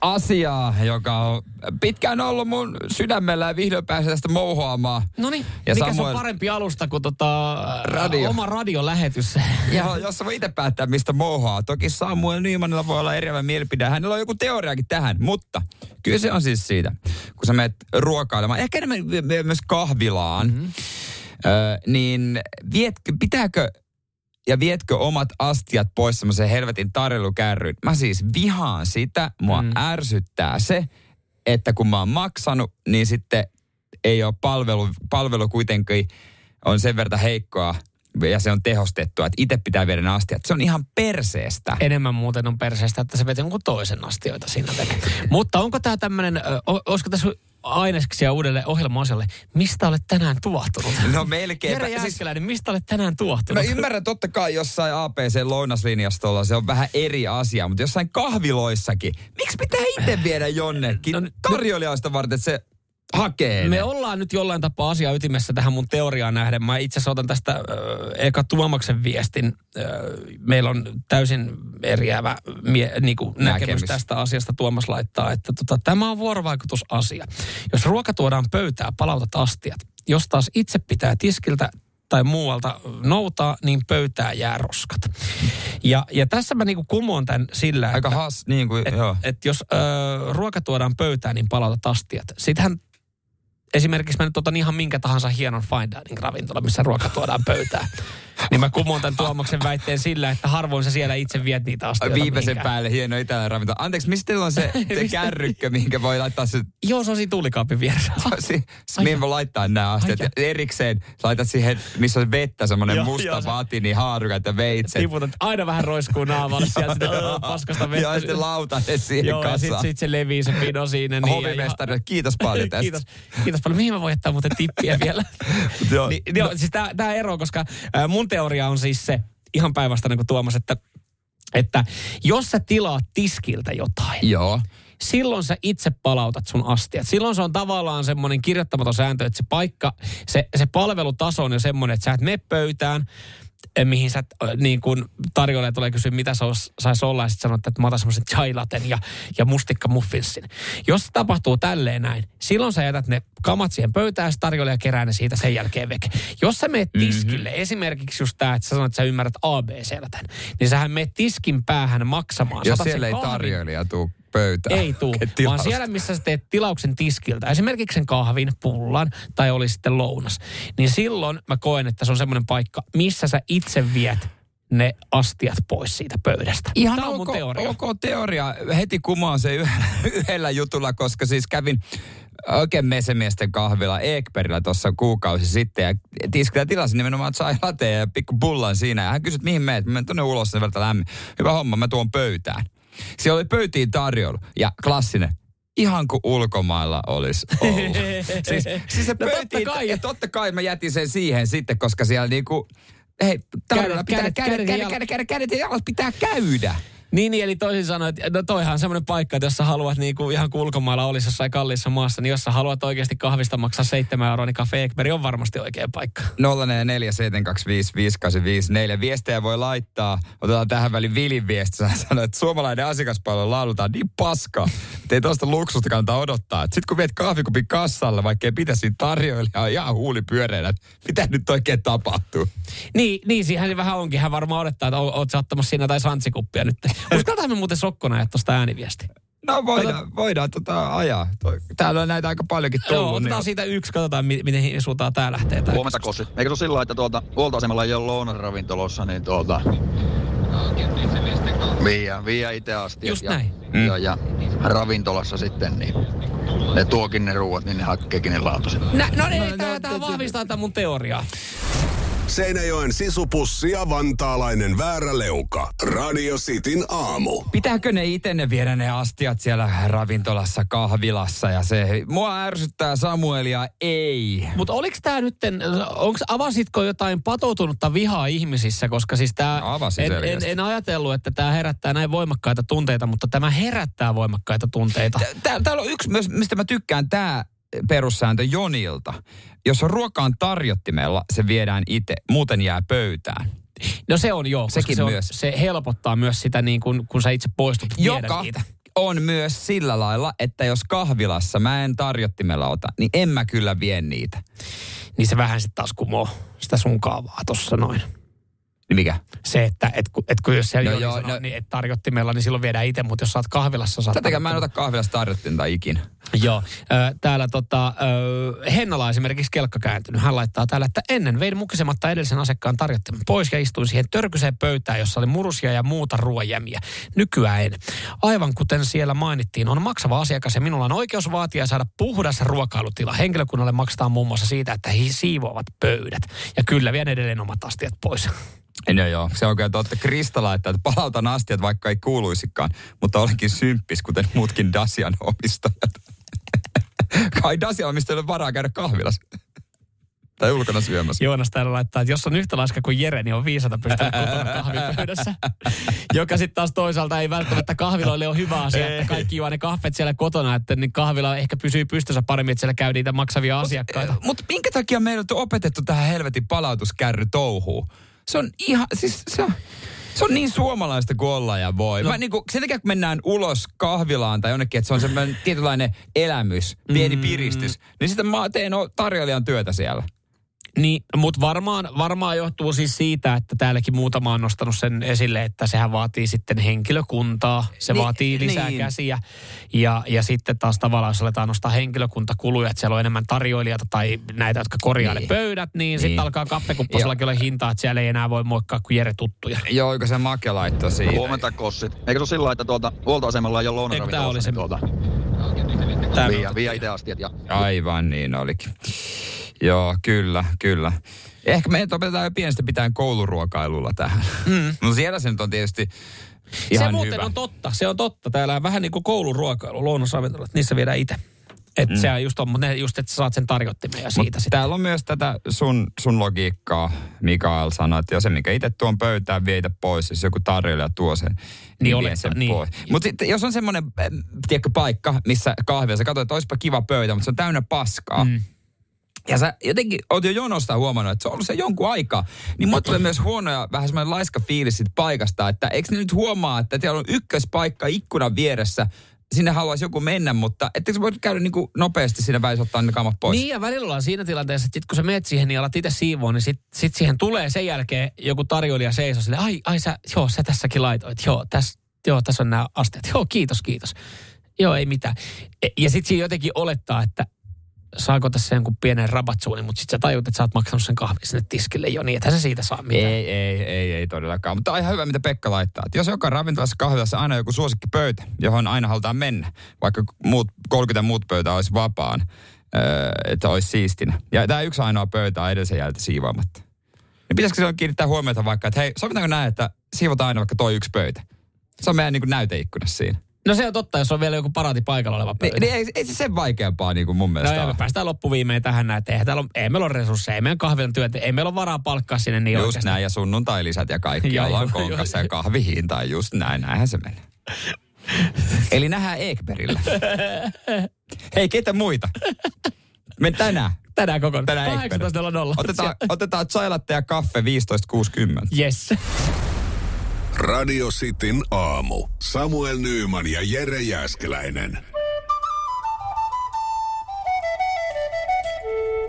Asiaa, joka on pitkään ollut mun sydämellä ja vihdoin pääsee tästä mouhoamaan. No niin, mikä se Samuel, on parempi alusta kuin tota, Radio. oma radiolähetys? Ja jos voi itse päättää, mistä mouhoaa. Toki Samuel Nymanilla voi olla eriävä mielipide. Hänellä on joku teoriakin tähän, mutta kyllä se on siis siitä, kun sä menet ruokailemaan, ehkä enemmän myös kahvilaan, mm-hmm. ö, niin vietkö, pitääkö ja vietkö omat astiat pois semmoisen helvetin tarjoilukärryyn? Mä siis vihaan sitä, mua mm. ärsyttää se, että kun mä oon maksanut, niin sitten ei ole palvelu, palvelu kuitenkin on sen verran heikkoa ja se on tehostettua, että itse pitää viedä ne astiat. Se on ihan perseestä. Enemmän muuten on perseestä, että se vetää jonkun toisen astioita siinä tekee. Mutta onko tämä tämmöinen, olisiko tässä aineksia uudelle ohjelma-osalle, mistä olet tänään tuohtunut? No melkein. Jere Jääskeläinen, mistä olet tänään tuohtunut? Mä ymmärrän totta kai jossain APC-lounaslinjastolla se on vähän eri asia, mutta jossain kahviloissakin. Miksi pitää itse viedä jonnekin? No, Tarjoilijoista varten että se hakee Me ollaan nyt jollain tapaa asia ytimessä tähän mun teoriaan nähden. Mä itse asiassa otan tästä äh, eka Tuomaksen viestin. Äh, meillä on täysin eriävä mie, niin kuin näkemys. Näkemys. tästä asiasta. Tuomas laittaa, että tota, tämä on vuorovaikutusasia. Jos ruoka tuodaan pöytään, palautat astiat. Jos taas itse pitää tiskiltä tai muualta noutaa, niin pöytää jää roskat. Ja, ja tässä mä niinku kumoon tämän sillä, Aika että, has, niin kuin, et, joo. et jos ö, ruoka tuodaan pöytään, niin palautat astiat. Sittenhän esimerkiksi mä nyt otan ihan minkä tahansa hienon fine dining ravintola, missä ruoka tuodaan pöytään. Niin mä kumoon tämän Tuomaksen väitteen sillä, että harvoin sä siellä itse viet niitä astioita Viimeisen mihinkään. päälle hieno itäläinen ravintola. Anteeksi, mistä teillä on se, se kärrykkö, mihinkä voi laittaa se... Joo, se on siinä tuulikaapin vieressä. Si, mihin voi laittaa nämä astiat. Erikseen laitat siihen, missä on vettä, semmoinen Joo, musta joo, vati, niin haarukat ja veitset. Tiputat aina vähän roiskuu naamalle sieltä sitä paskasta vettä. Ja sitten lautanen siihen Joo, ja sitten sit se levii se pino siinä. Niin, Hovimestari, kiitos paljon tästä. kiitos, kiitos paljon. Mihin mä voin jättää muuten tippiä vielä? Joo. niin, joo, siis tämä ero, koska äh, mun teoria on siis se, ihan päinvastainen kuin Tuomas, että, että jos sä tilaat tiskiltä jotain, Joo. silloin sä itse palautat sun astiat. Silloin se on tavallaan semmoinen kirjoittamaton sääntö, että se paikka, se, se palvelutaso on jo semmoinen, että sä et mene pöytään, mihin sä äh, niin kun tarjoilija tulee kysyä, mitä se saisi olla, ja sitten sanot, että mä otan semmoisen chai ja, ja mustikka muffinsin. Jos se tapahtuu tälleen näin, silloin sä jätät ne kamat siihen pöytään, ja se tarjoilija kerää ne siitä sen jälkeen veke. Jos sä meet tiskille, mm-hmm. esimerkiksi just tämä, että sä sanot, että sä ymmärrät tämän, niin sähän meet tiskin päähän maksamaan. Jos siellä ei kahvin- tarjoilija tuu pöytään. ei tuu, vaan siellä, missä sä teet tilauksen tiskiltä, esimerkiksi sen kahvin, pullan tai oli sitten lounas, niin silloin mä koen, että se on semmoinen paikka, missä sä itse viet ne astiat pois siitä pöydästä. Ihan Tämä on ok, mun teoria. ok teoria. Heti kumoan se yhdellä, yhdellä jutulla, koska siis kävin oikein mesemiesten kahvilla Eekperillä tuossa kuukausi sitten ja tiskillä tilasin nimenomaan chai latte ja pikku pullan siinä. Ja hän kysyi, mihin meet? Mä menen tuonne ulos sen verran lämmin. Hyvä homma, mä tuon pöytään. Siellä oli pöytiin tarjoulu ja klassinen. Ihan kuin ulkomailla olisi ollut. siis, siis se No totta pöytiin, kai. ja totta kai mä jätin sen siihen sitten, koska siellä niinku, hei, tarjolla pitää kädet, kädet, kädet kädet, ja kädet, jalat. kädet, kädet, kädet ja jalat pitää käydä. Niin, niin, eli toisin sanoen, että no toihan on semmoinen paikka, että jos sä haluat niin kuin ihan ulkomailla olisi jossain kalliissa maassa, niin jos sä haluat oikeasti kahvista maksaa 7 euroa, niin Cafe Ekberg on varmasti oikea paikka. 044 Viestejä voi laittaa. Otetaan tähän väliin Vilin viesti. Hän sanoi, että suomalainen asiakaspalvelu laulutaan niin paskaa, että ei tuosta luksusta kannata odottaa. Sitten kun viet kahvikupin kassalle, vaikka ei pitäisi tarjoilijaa ihan huuli pyöreänä, mitä nyt oikein tapahtuu. Niin, niin siihen se vähän onkin. Hän varmaan odottaa, että oot sä ottamassa siinä tai santsikuppia nyt. Uskaltamme muuten sokkona että tuosta ääniviesti. No voidaan, voidaan tota ajaa. Toi- Täällä on näitä aika paljonkin tullut. Joo, otetaan niin- siitä yksi, katsotaan mi- miten suuntaan tää lähtee. Tää Huomenta Kossi. Eikö se ole sillä lailla, että tuolta huoltoasemalla ei ole lounasravintolossa, niin tuolta... Viiä, viiä itse asti. Just ja, näin. Ja, ja, ravintolassa sitten, niin ne tuokin ne ruuat, niin ne hakkeekin ne laatuiset. Nä, no niin, tää, tää vahvistaa tätä mun teoriaa. Seinäjoen sisupussi ja vantaalainen vääräleuka. Radio Cityn aamu. Pitääkö ne itse ne viedä ne astiat siellä ravintolassa, kahvilassa ja se, mua ärsyttää Samuelia, ei. Mutta oliko tämä nyt, onks, avasitko jotain patoutunutta vihaa ihmisissä, koska siis tämä, No, en, en, en, ajatellut, että tämä herättää näin voimakkaita tunteita, mutta tämä herättää voimakkaita tunteita. Tää- Täällä on yksi myös, mistä mä tykkään, tämä perussääntö Jonilta. Jos on ruokaan tarjottimella, se viedään itse, muuten jää pöytään. No se on joo, Sekin se, on, myös. se helpottaa myös sitä niin kun, kun sä itse poistut Joka niitä. on myös sillä lailla, että jos kahvilassa mä en tarjottimella ota, niin en mä kyllä vie niitä. Niin se vähän sitten taas kumoo sitä sun kaavaa tossa noin. Niin mikä? Se, että et, kun- et, kun jos siellä No joo, sanoo, no- niin et tarjottimella, niin silloin viedään itse, mutta jos oot kahvilassa, saat Tätäkään mä en ota kahvilassa tarjottinta ikinä. Joo. Täällä tota, Hennala esimerkiksi kelkka kääntynyt. Hän laittaa täällä, että ennen vein mukisematta edellisen asiakkaan tarjottimen pois ja istuin siihen törkyseen pöytään, jossa oli murusia ja muuta ruoajämiä. Nykyään en. Aivan kuten siellä mainittiin, on maksava asiakas ja minulla on oikeus vaatia saada puhdas ruokailutila. Henkilökunnalle maksetaan muun muassa siitä, että he siivoavat pöydät. Ja kyllä vien edelleen omat astiat pois. No joo, se on kyllä totta. Krista että palautan astiat, vaikka ei kuuluisikaan, mutta olenkin symppis, kuten muutkin Dasian omistajat. Kai Dasian omistajille on varaa käydä kahvilassa. tai ulkona syömässä. Joonas täällä laittaa, että jos on yhtä laiska kuin Jere, niin on viisata pystyä kotona kahvipöydässä. Joka sitten taas toisaalta ei välttämättä kahviloille ole hyvä asia, että kaikki juo ne kahvet siellä kotona, että niin kahvila ehkä pysyy pystyssä paremmin, että siellä käy niitä maksavia asiakkaita. Mutta minkä takia meillä on opetettu tähän helvetin palautuskärry touhuun? Se on ihan, siis se on, se on niin suomalaista kuin olla ja voi. No. Mä niinku, sen takia kun mennään ulos kahvilaan tai jonnekin, että se on semmoinen tietynlainen elämys, pieni Mm. piristys, niin sitten mä teen o- tarjoilijan työtä siellä. Niin, mutta varmaan, varmaan johtuu siis siitä, että täälläkin muutama on nostanut sen esille, että sehän vaatii sitten henkilökuntaa, se Niin, vaatii lisää niin. käsiä. Ja, ja sitten taas tavallaan, jos aletaan nostaa henkilökuntakuluja, että siellä on enemmän tarjoilijoita tai näitä, jotka korjaa Niin. ne pöydät, niin, niin. sitten alkaa kappekupposellakin olla hintaa, että siellä ei enää voi moikkaa kuin Jere tuttuja. Joo, oiko se make laitto siinä? Huomenta Kossi. Eikö se ole sillä lailla, että tuolta huoltoasemalla ei ole Eikö tää oli se- niin tuolta... Tää me Viiä, viiä itse astiat ja... Aivan niin olikin. Joo, kyllä, kyllä. Ehkä meidät opetetaan jo pienestä pitäen kouluruokailulla tähän. Mm. No siellä se nyt on tietysti ihan se muuten hyvä. on totta, se on totta. Täällä on vähän niin kuin kouluruokailu, lounasravintolat, niissä viedään itse. Että mm. se on just, on, mutta ne just, että saat sen tarjottimen ja Mut siitä sitten. täällä on myös tätä sun, sun logiikkaa, Mikael sanoi, että jos se, mikä itse tuon pöytään viitä pois, jos joku tarjoilija tuo sen, niin, Niin vie oleta- sen niin. pois. Mutta sitten jos on semmoinen, tiedätkö, paikka, missä kahvia, sä katsot, että olisipa kiva pöytä, mutta se on täynnä paskaa. Mm. Ja sä jotenkin oot jo jonosta huomannut, että se on ollut se jonkun aikaa. Niin mulle tulee myös huonoja, vähän semmoinen laiska fiilis siitä paikasta, että eikö ne nyt huomaa, että siellä on ykköspaikka ikkunan vieressä, sinne haluaisi joku mennä, mutta ettekö sä voi käydä niin nopeasti siinä välissä ottaa ne kamat pois? Niin ja välillä ollaan siinä tilanteessa, että sit kun sä meet siihen, niin alat itse siivoon, niin sit, sit siihen tulee sen jälkeen joku tarjoilija seisoo sille, ai, ai sä, joo, sä tässäkin laitoit, joo, tässä, joo, tässä on nämä asteet, joo, kiitos, kiitos. Joo, ei mitään. E- Ja sitten siinä jotenkin olettaa, että saako tässä jonkun pienen rabatsuuni, mutta sitten sä tajut, että sä oot maksanut sen kahvin sinne tiskille jo niin, että sä siitä saa mitään. Ei, ei, ei, ei todellakaan. Mutta on ihan hyvä, mitä Pekka laittaa. Että jos joka ravintolassa kahvilassa aina joku suosikkipöytä, johon aina halutaan mennä, vaikka muut, 30 muut pöytä olisi vapaan, että olisi siistinä. Ja tämä yksi ainoa pöytä on edellisen jältä siivoamatta. Niin pitäisikö silloin kiinnittää huomiota vaikka, että hei, sovitaanko näin, että siivotaan aina vaikka toi yksi pöytä? Se on meidän niin näyteikkunassa siinä. No se on totta, jos on vielä joku paraati paikalla oleva pöytä. Niin, niin ei, ei se sen vaikeampaa niin kuin mun No mielestä ja me ole. päästään loppuviimein tähän näin, että eihän täällä ole, ei meillä ole resursseja, ei meidän kahvilan työtä, ei meillä ole varaa palkkaa sinne niin Just oikeasti. näin, ja sunnuntai-lisät ja kaikki, Joo, ollaan joo, konkassa joo. ja kahvihinta, just näin, näinhän se menee. Eli nähdään Ekberillä. Hei, keitä muita? Me tänään. Tänään koko Tänään Ekberg. 18.00. Otetaan, otetaan ja kaffe 15.60. Yes. Radio Cityn aamu. Samuel Nyyman ja Jere Jäskeläinen.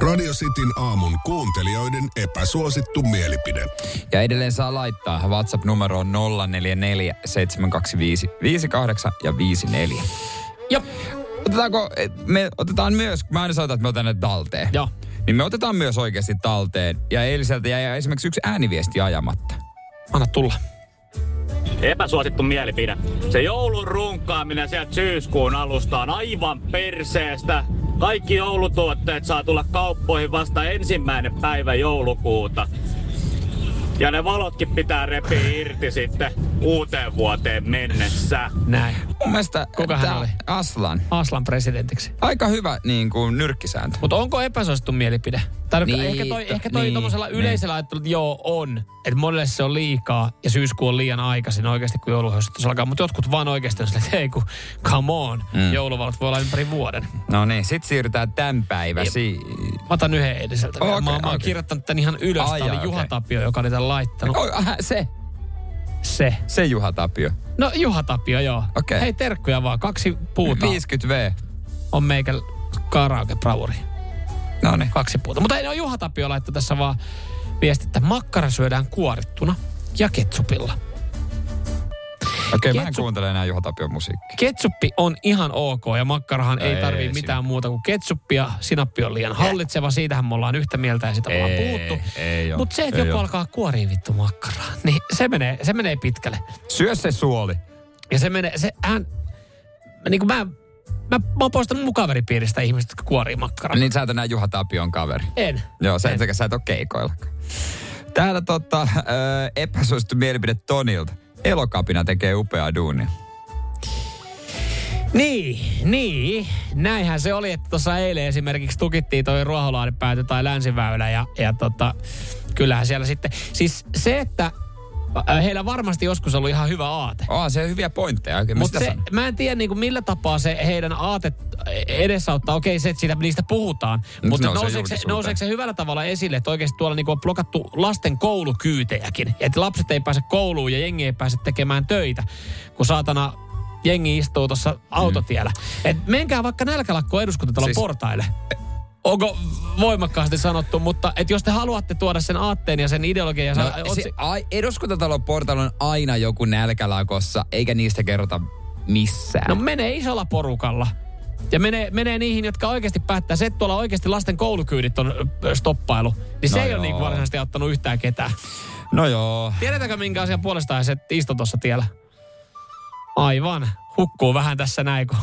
Radio Cityn aamun kuuntelijoiden epäsuosittu mielipide. Ja edelleen saa laittaa WhatsApp-numero 044 725 58 ja 54. Joo. Otetaanko, me otetaan myös, mä aina sanotaan, että me otan ne talteen. Joo. Niin me otetaan myös oikeasti talteen. Ja eiliseltä jäi esimerkiksi yksi ääniviesti ajamatta. Anna tulla. Epäsuosittu mielipide. Se joulun runkaaminen sieltä syyskuun alusta on aivan perseestä. Kaikki joulutuotteet saa tulla kauppoihin vasta ensimmäinen päivä joulukuuta. Ja ne valotkin pitää repiä irti sitten uuteen vuoteen mennessä. Näin. Mun mielestä Kuka hän oli? Aslan. Aslan presidentiksi. Aika hyvä niin kuin nyrkkisääntö. Mutta onko epäsuosittu mielipide? Tai Niin, niin, ehkä toi, to- ehkä toi niin, tommosella niin. yleisellä ajattelulla, että joo, on. Että monelle se on liikaa ja syyskuu on liian aikaisin oikeasti, kun jouluhöystöt alkaa. Mutta jotkut vaan oikeasti on silleen, että hei kun, come on, Mm. jouluvalot voi olla ympäri vuoden. No niin, sit siirrytään tämän päiväsi. Mä otan yhden edelliseltä. Okay, mä, mä oon kirjoittanut tän ihan ylös. Ai Tää oli jaa, Juha. Tapio, joka oli tän laittanut. Oh, äh, se, Se. se Juha Tapio. No Juha Tapio, joo. Okei. Hei terkkuja vaan. Kaksi puuta 50V. on meikä karaoke bravuri. No niin. Kaksi puuta. Mutta ei, no Juha Tapio laittoi tässä vaan viesti, että makkara syödään kuorittuna ja ketsupilla. Okei, mä en kuuntele enää Juha Tapion musiikkia. Ketsuppi on ihan ok ja makkarahan ei, Ei, tarvii ei mitään muuta kuin ketsuppia. Sinappi on liian hallitseva, siitähän me ollaan yhtä mieltä ja sitä ollaan puhuttu. Mutta se, että joku oo. alkaa kuoria vittu makkaraa, niin se menee, se menee pitkälle. Syö se suoli. Ja se menee, se hän, niin kuin mä, mä, mä oon poistanut mun kaveripiiristä ihmiset, jotka kuorii makkaraa. Niin sä et enää Juha Tapion kaveri. En. Joo, sä, En. et, sä et ole keikoilla. Täällä tota, äh, epäsuosittu mielipide Tonilta. Elokapina tekee upeaa duunia. Niin, niin. Näinhän se oli, että tuossa eilen esimerkiksi tukittiin toi Ruoholahden tai Länsiväylä ja, ja tota, kyllähän siellä sitten, siis se, että heillä varmasti joskus ollut ihan hyvä aate. Oh, se on hyviä pointteja. Mutta Mutta se, mä en tiedä niin kuin millä tapaa se heidän aate edesauttaa. Okei, se, että siitä, niistä puhutaan. Mut Mutta nousee nouseeko se, nouseeko se hyvällä tavalla esille, että oikeasti tuolla niin kuin on blokattu lasten koulukyytejäkin. Että lapset ei pääse kouluun ja jengi ei pääse tekemään töitä, kun saatana jengi istuu tuossa autotiellä. Mm. Et menkää vaikka nälkälakkoon eduskuntatalon Siis- siis, portaille. Onko voimakkaasti sanottu, mutta et jos te haluatte tuoda sen aatteen ja sen ideologian ja No, sa- se, ai, eduskuntatalon portailla on aina joku nälkälakossa, eikä niistä kerrota missään. No menee isolla porukalla. Ja menee, menee niihin, jotka oikeasti päättää. Se, että tuolla oikeasti lasten koulukyydit on stoppailu, niin se No ei joo. ole niin varsinaisesti auttanut yhtään ketään. no joo. Tiedetäänkö minkä asian puolestaan se istu tuossa tiellä? Aivan. Hukkuu vähän tässä näin, kun...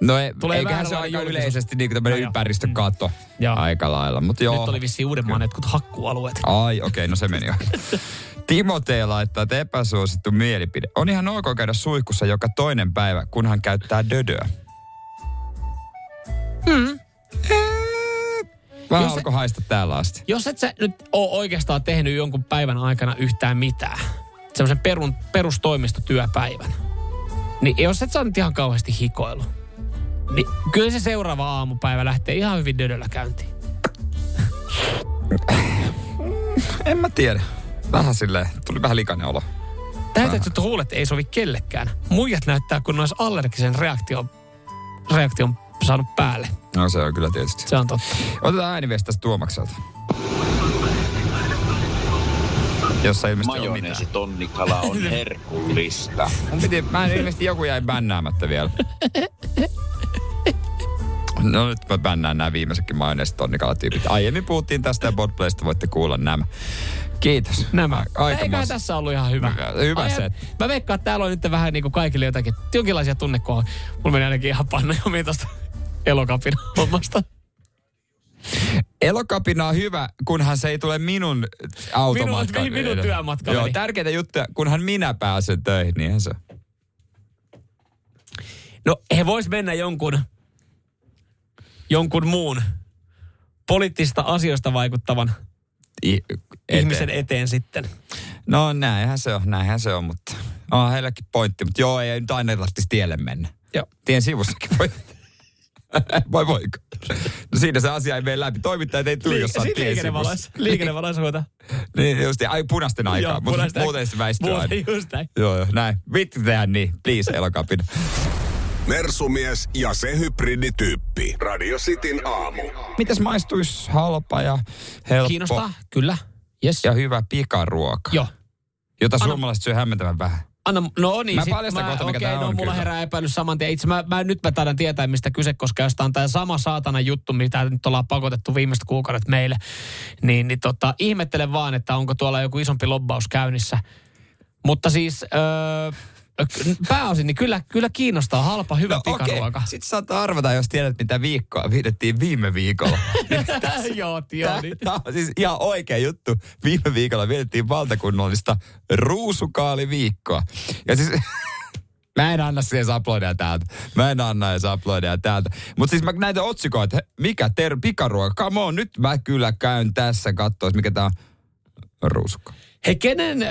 No ei, Tulee eiköhän se aika julkisuus. yleisesti niin tämmöinen No joo. ympäristökato Joo. aika lailla. Mutta joo. Nyt oli vissiin Uudenmaan jotkut hakkualueet. Ai, okei, okay, no se meni jo. Timotei laittaa, että epäsuosittu mielipide. On ihan ok käydä suihkussa joka toinen päivä, kun hän käyttää dödöä. Mm. Vähän alkoi haista täällä asti. Jos et sä nyt ole oikeastaan tehnyt jonkun päivän aikana yhtään mitään, semmoisen perun, perustoimistotyöpäivän, niin jos et sä ole nyt ihan kauheasti hikoilu, niin kyllä se seuraava aamupäivä lähtee ihan hyvin dödöllä käyntiin. En mä tiedä. Vähän silleen, tuli vähän likainen olo. Täytetyt huulet ei sovi kellekään. Muijat näyttää, kun olisi allergisen reaktion, reaktion saanut päälle. No se on kyllä tietysti. Se on totta. Otetaan ääniviesti tästä Tuomakselta. Jossa ilmeisesti on mitään. Majoneesi tonnikala on herkullista. Mun piti, mä en ilmeisesti joku jäi bännäämättä vielä. No nyt mä bännään nämä viimeisetkin majoneesit tonnikalatyypit. Aiemmin puhuttiin tästä ja Bodplaysta, voitte kuulla nämä. Kiitos. Nämä. Aika Eiköhän tässä ollut ihan hyvä. Hyvä- hyvä Ai, set. Mä veikkaan, että täällä on nyt vähän niin kuin kaikille jotakin, jonkinlaisia tunnekohia. Mulla meni ainakin ihan panna jo tuosta elokapin hommasta. Elokapina on hyvä, kunhan se ei tule minun automatkan Minun- minun edelle. työmatkalleni. Joo, tärkeitä juttuja, kunhan minä pääsen töihin, niinhän se. No he vois mennä jonkun, jonkun muun poliittista asioista vaikuttavan I, eteen. ihmisen eteen sitten. No näinhän se on, näinhän se on, mutta on heilläkin pointti. Mutta joo, ei nyt aina tarvitsisi tielle mennä. Joo. Tien sivussakin voi. Vai voiko? No siinä se asia ei mene läpi. Toimittajat ei tule jossain tien liikennevaloissa. Liikennevaloissa huuta. Niin just, ai punaisten aikaa, Joo, mutta muuten se väistyy aina. Muuten just näin. Joo, joo, näin. Vitti tehdä niin, please, elokapin. Mersumies ja se hybridityyppi. Radio Cityn aamu. Mitäs maistuisi halpa ja helppo Kiinnostaa? Kyllä. Yes. ja hyvä pikaruoka? Joo. Jota Anna- suomalaiset syö hämmentävän vähän. Anna, no niin. Mä paljastan kohta, mikä okei, tää no, on mulla kyllä. herää epäilys saman tien. Itse mä, mä, nyt mä taidan tietää, mistä kyse, koska jos tää on tämä sama saatana juttu, mitä nyt ollaan pakotettu viimeiset kuukaudet meille, niin, niin tota, ihmettelen vaan, että onko tuolla joku isompi lobbaus käynnissä. Mutta siis öö, pääosin, niin kyllä, kyllä kiinnostaa halpa, hyvä no, pikaruoka. Okay. Sitten saattaa arvata, jos tiedät, mitä viikkoa vietettiin viime viikolla. joo, joo. Tämä, tämä on siis ihan oikea juttu. Viime viikolla vietettiin valtakunnallista ruusukaaliviikkoa. Ja siis... Mä en anna siihen aplodeja täältä. Mä en anna edes aplodeja täältä. Mutta siis mä näitä otsikoita, että mikä ter pikaruoka. Come on, nyt mä kyllä käyn tässä katsoa, mikä tää on ruusuka. Hei, kenen, ö,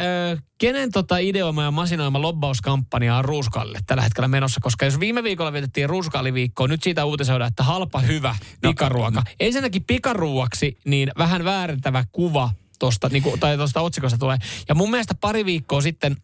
kenen tota ideoima ja masinoima lobbauskampanja on Ruuskalle tällä hetkellä menossa? Koska jos viime viikolla vietettiin Ruuskaaliviikkoa, nyt siitä uutisoidaan, että halpa, hyvä pikaruoka. No, Ensinnäkin pikaruuaksi, niin vähän väärentävä kuva tosta, niin kuin, tai tuosta otsikosta tulee. Ja mun mielestä pari viikkoa sitten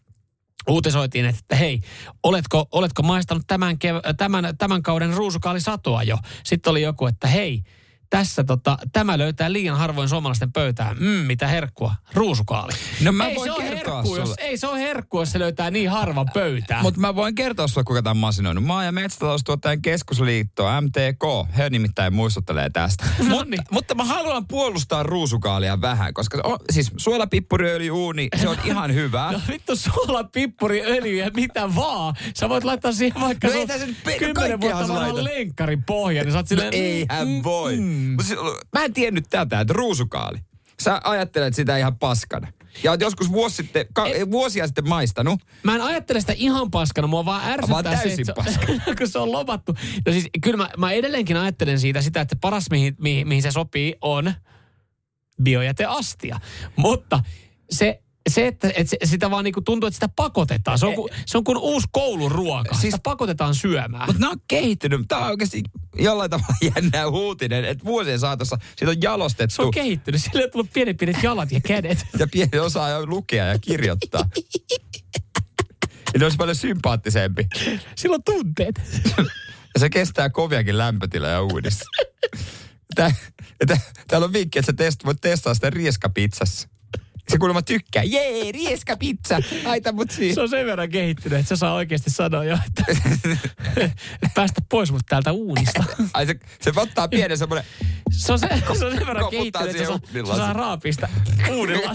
uutisoitiin, että hei, oletko, oletko maistanut tämän, kev- tämän, tämän kauden ruusukaalisatoa jo? Sitten oli joku, että hei, tässä tota, tämä löytää liian harvoin suomalaisten pöytään. Mm, mitä herkkua. Ruusukaali. No mä ei voin se ole kertoa herkku, jos, ei se ole herkku, jos se löytää niin harvan pöytään. Mutta mä voin kertoa sulle, kuka tämä on masinoinut. Maa- ja metsätaloustuottajan keskusliitto, MTK. He nimittäin muistuttelee tästä. No mutta, niin. mutta mä haluan puolustaa ruusukaalia vähän, koska on, siis suolapippuriöljy uuni, se on ihan hyvää. No vittu suola, pippuri, öljy ja mitä vaan. Sä voit laittaa siihen vaikka No sun ei tässä nyt pe- kymmenen kaikkeahan vuotta vanhan lenkkarin pohja, niin sä oot No silleen... eihän mm, voi. mm. Siis, mä en tiennyt tätä, että ruusukaali. Sä ajattelet sitä ihan paskana. Ja oot joskus vuosi sitten, ka, vuosia sitten maistanut. Mä en ajattele sitä ihan paskana, mua vaan ärsyttää Vaan täysin se, että paskana. se, kun se on lomattu. No siis kyllä mä, mä edelleenkin ajattelen siitä sitä, että paras mihin, mihin, mihin se sopii on biojäteastia. Mutta se, se että, että sitä vaan niinku tuntuu, että sitä pakotetaan. Se on, kuin, se on kuin uusi kouluruoka. Siis, sitä pakotetaan syömään. Mutta nämä on kehittynyt. Tämä on oikeasti jollain tavalla jännä uutinen, että vuosien saatossa siitä on jalostettu. Se on kehittynyt. Sille on tullut pienet pienet jalat ja kädet. ja pieni osaa jo lukea ja kirjoittaa. ja ne olisi paljon sympaattisempi. Sillä on tunteet. Ja se kestää koviakin lämpötiloja uudissa. Tää, tää, täällä on vinkki, että sä test, voit testaa sitä rieskapizzassa. Se kuulemma tykkää. Jee, rieskapizza. Laita mut siihen. Se on sen verran kehittynyt, että se saa oikeasti sanoa jo, että, päästä pois mut täältä uunista. Ai se, se ottaa pienen semmoinen... Se on, se, se on sen verran kehittynyt, että se se saa raapista uunilla.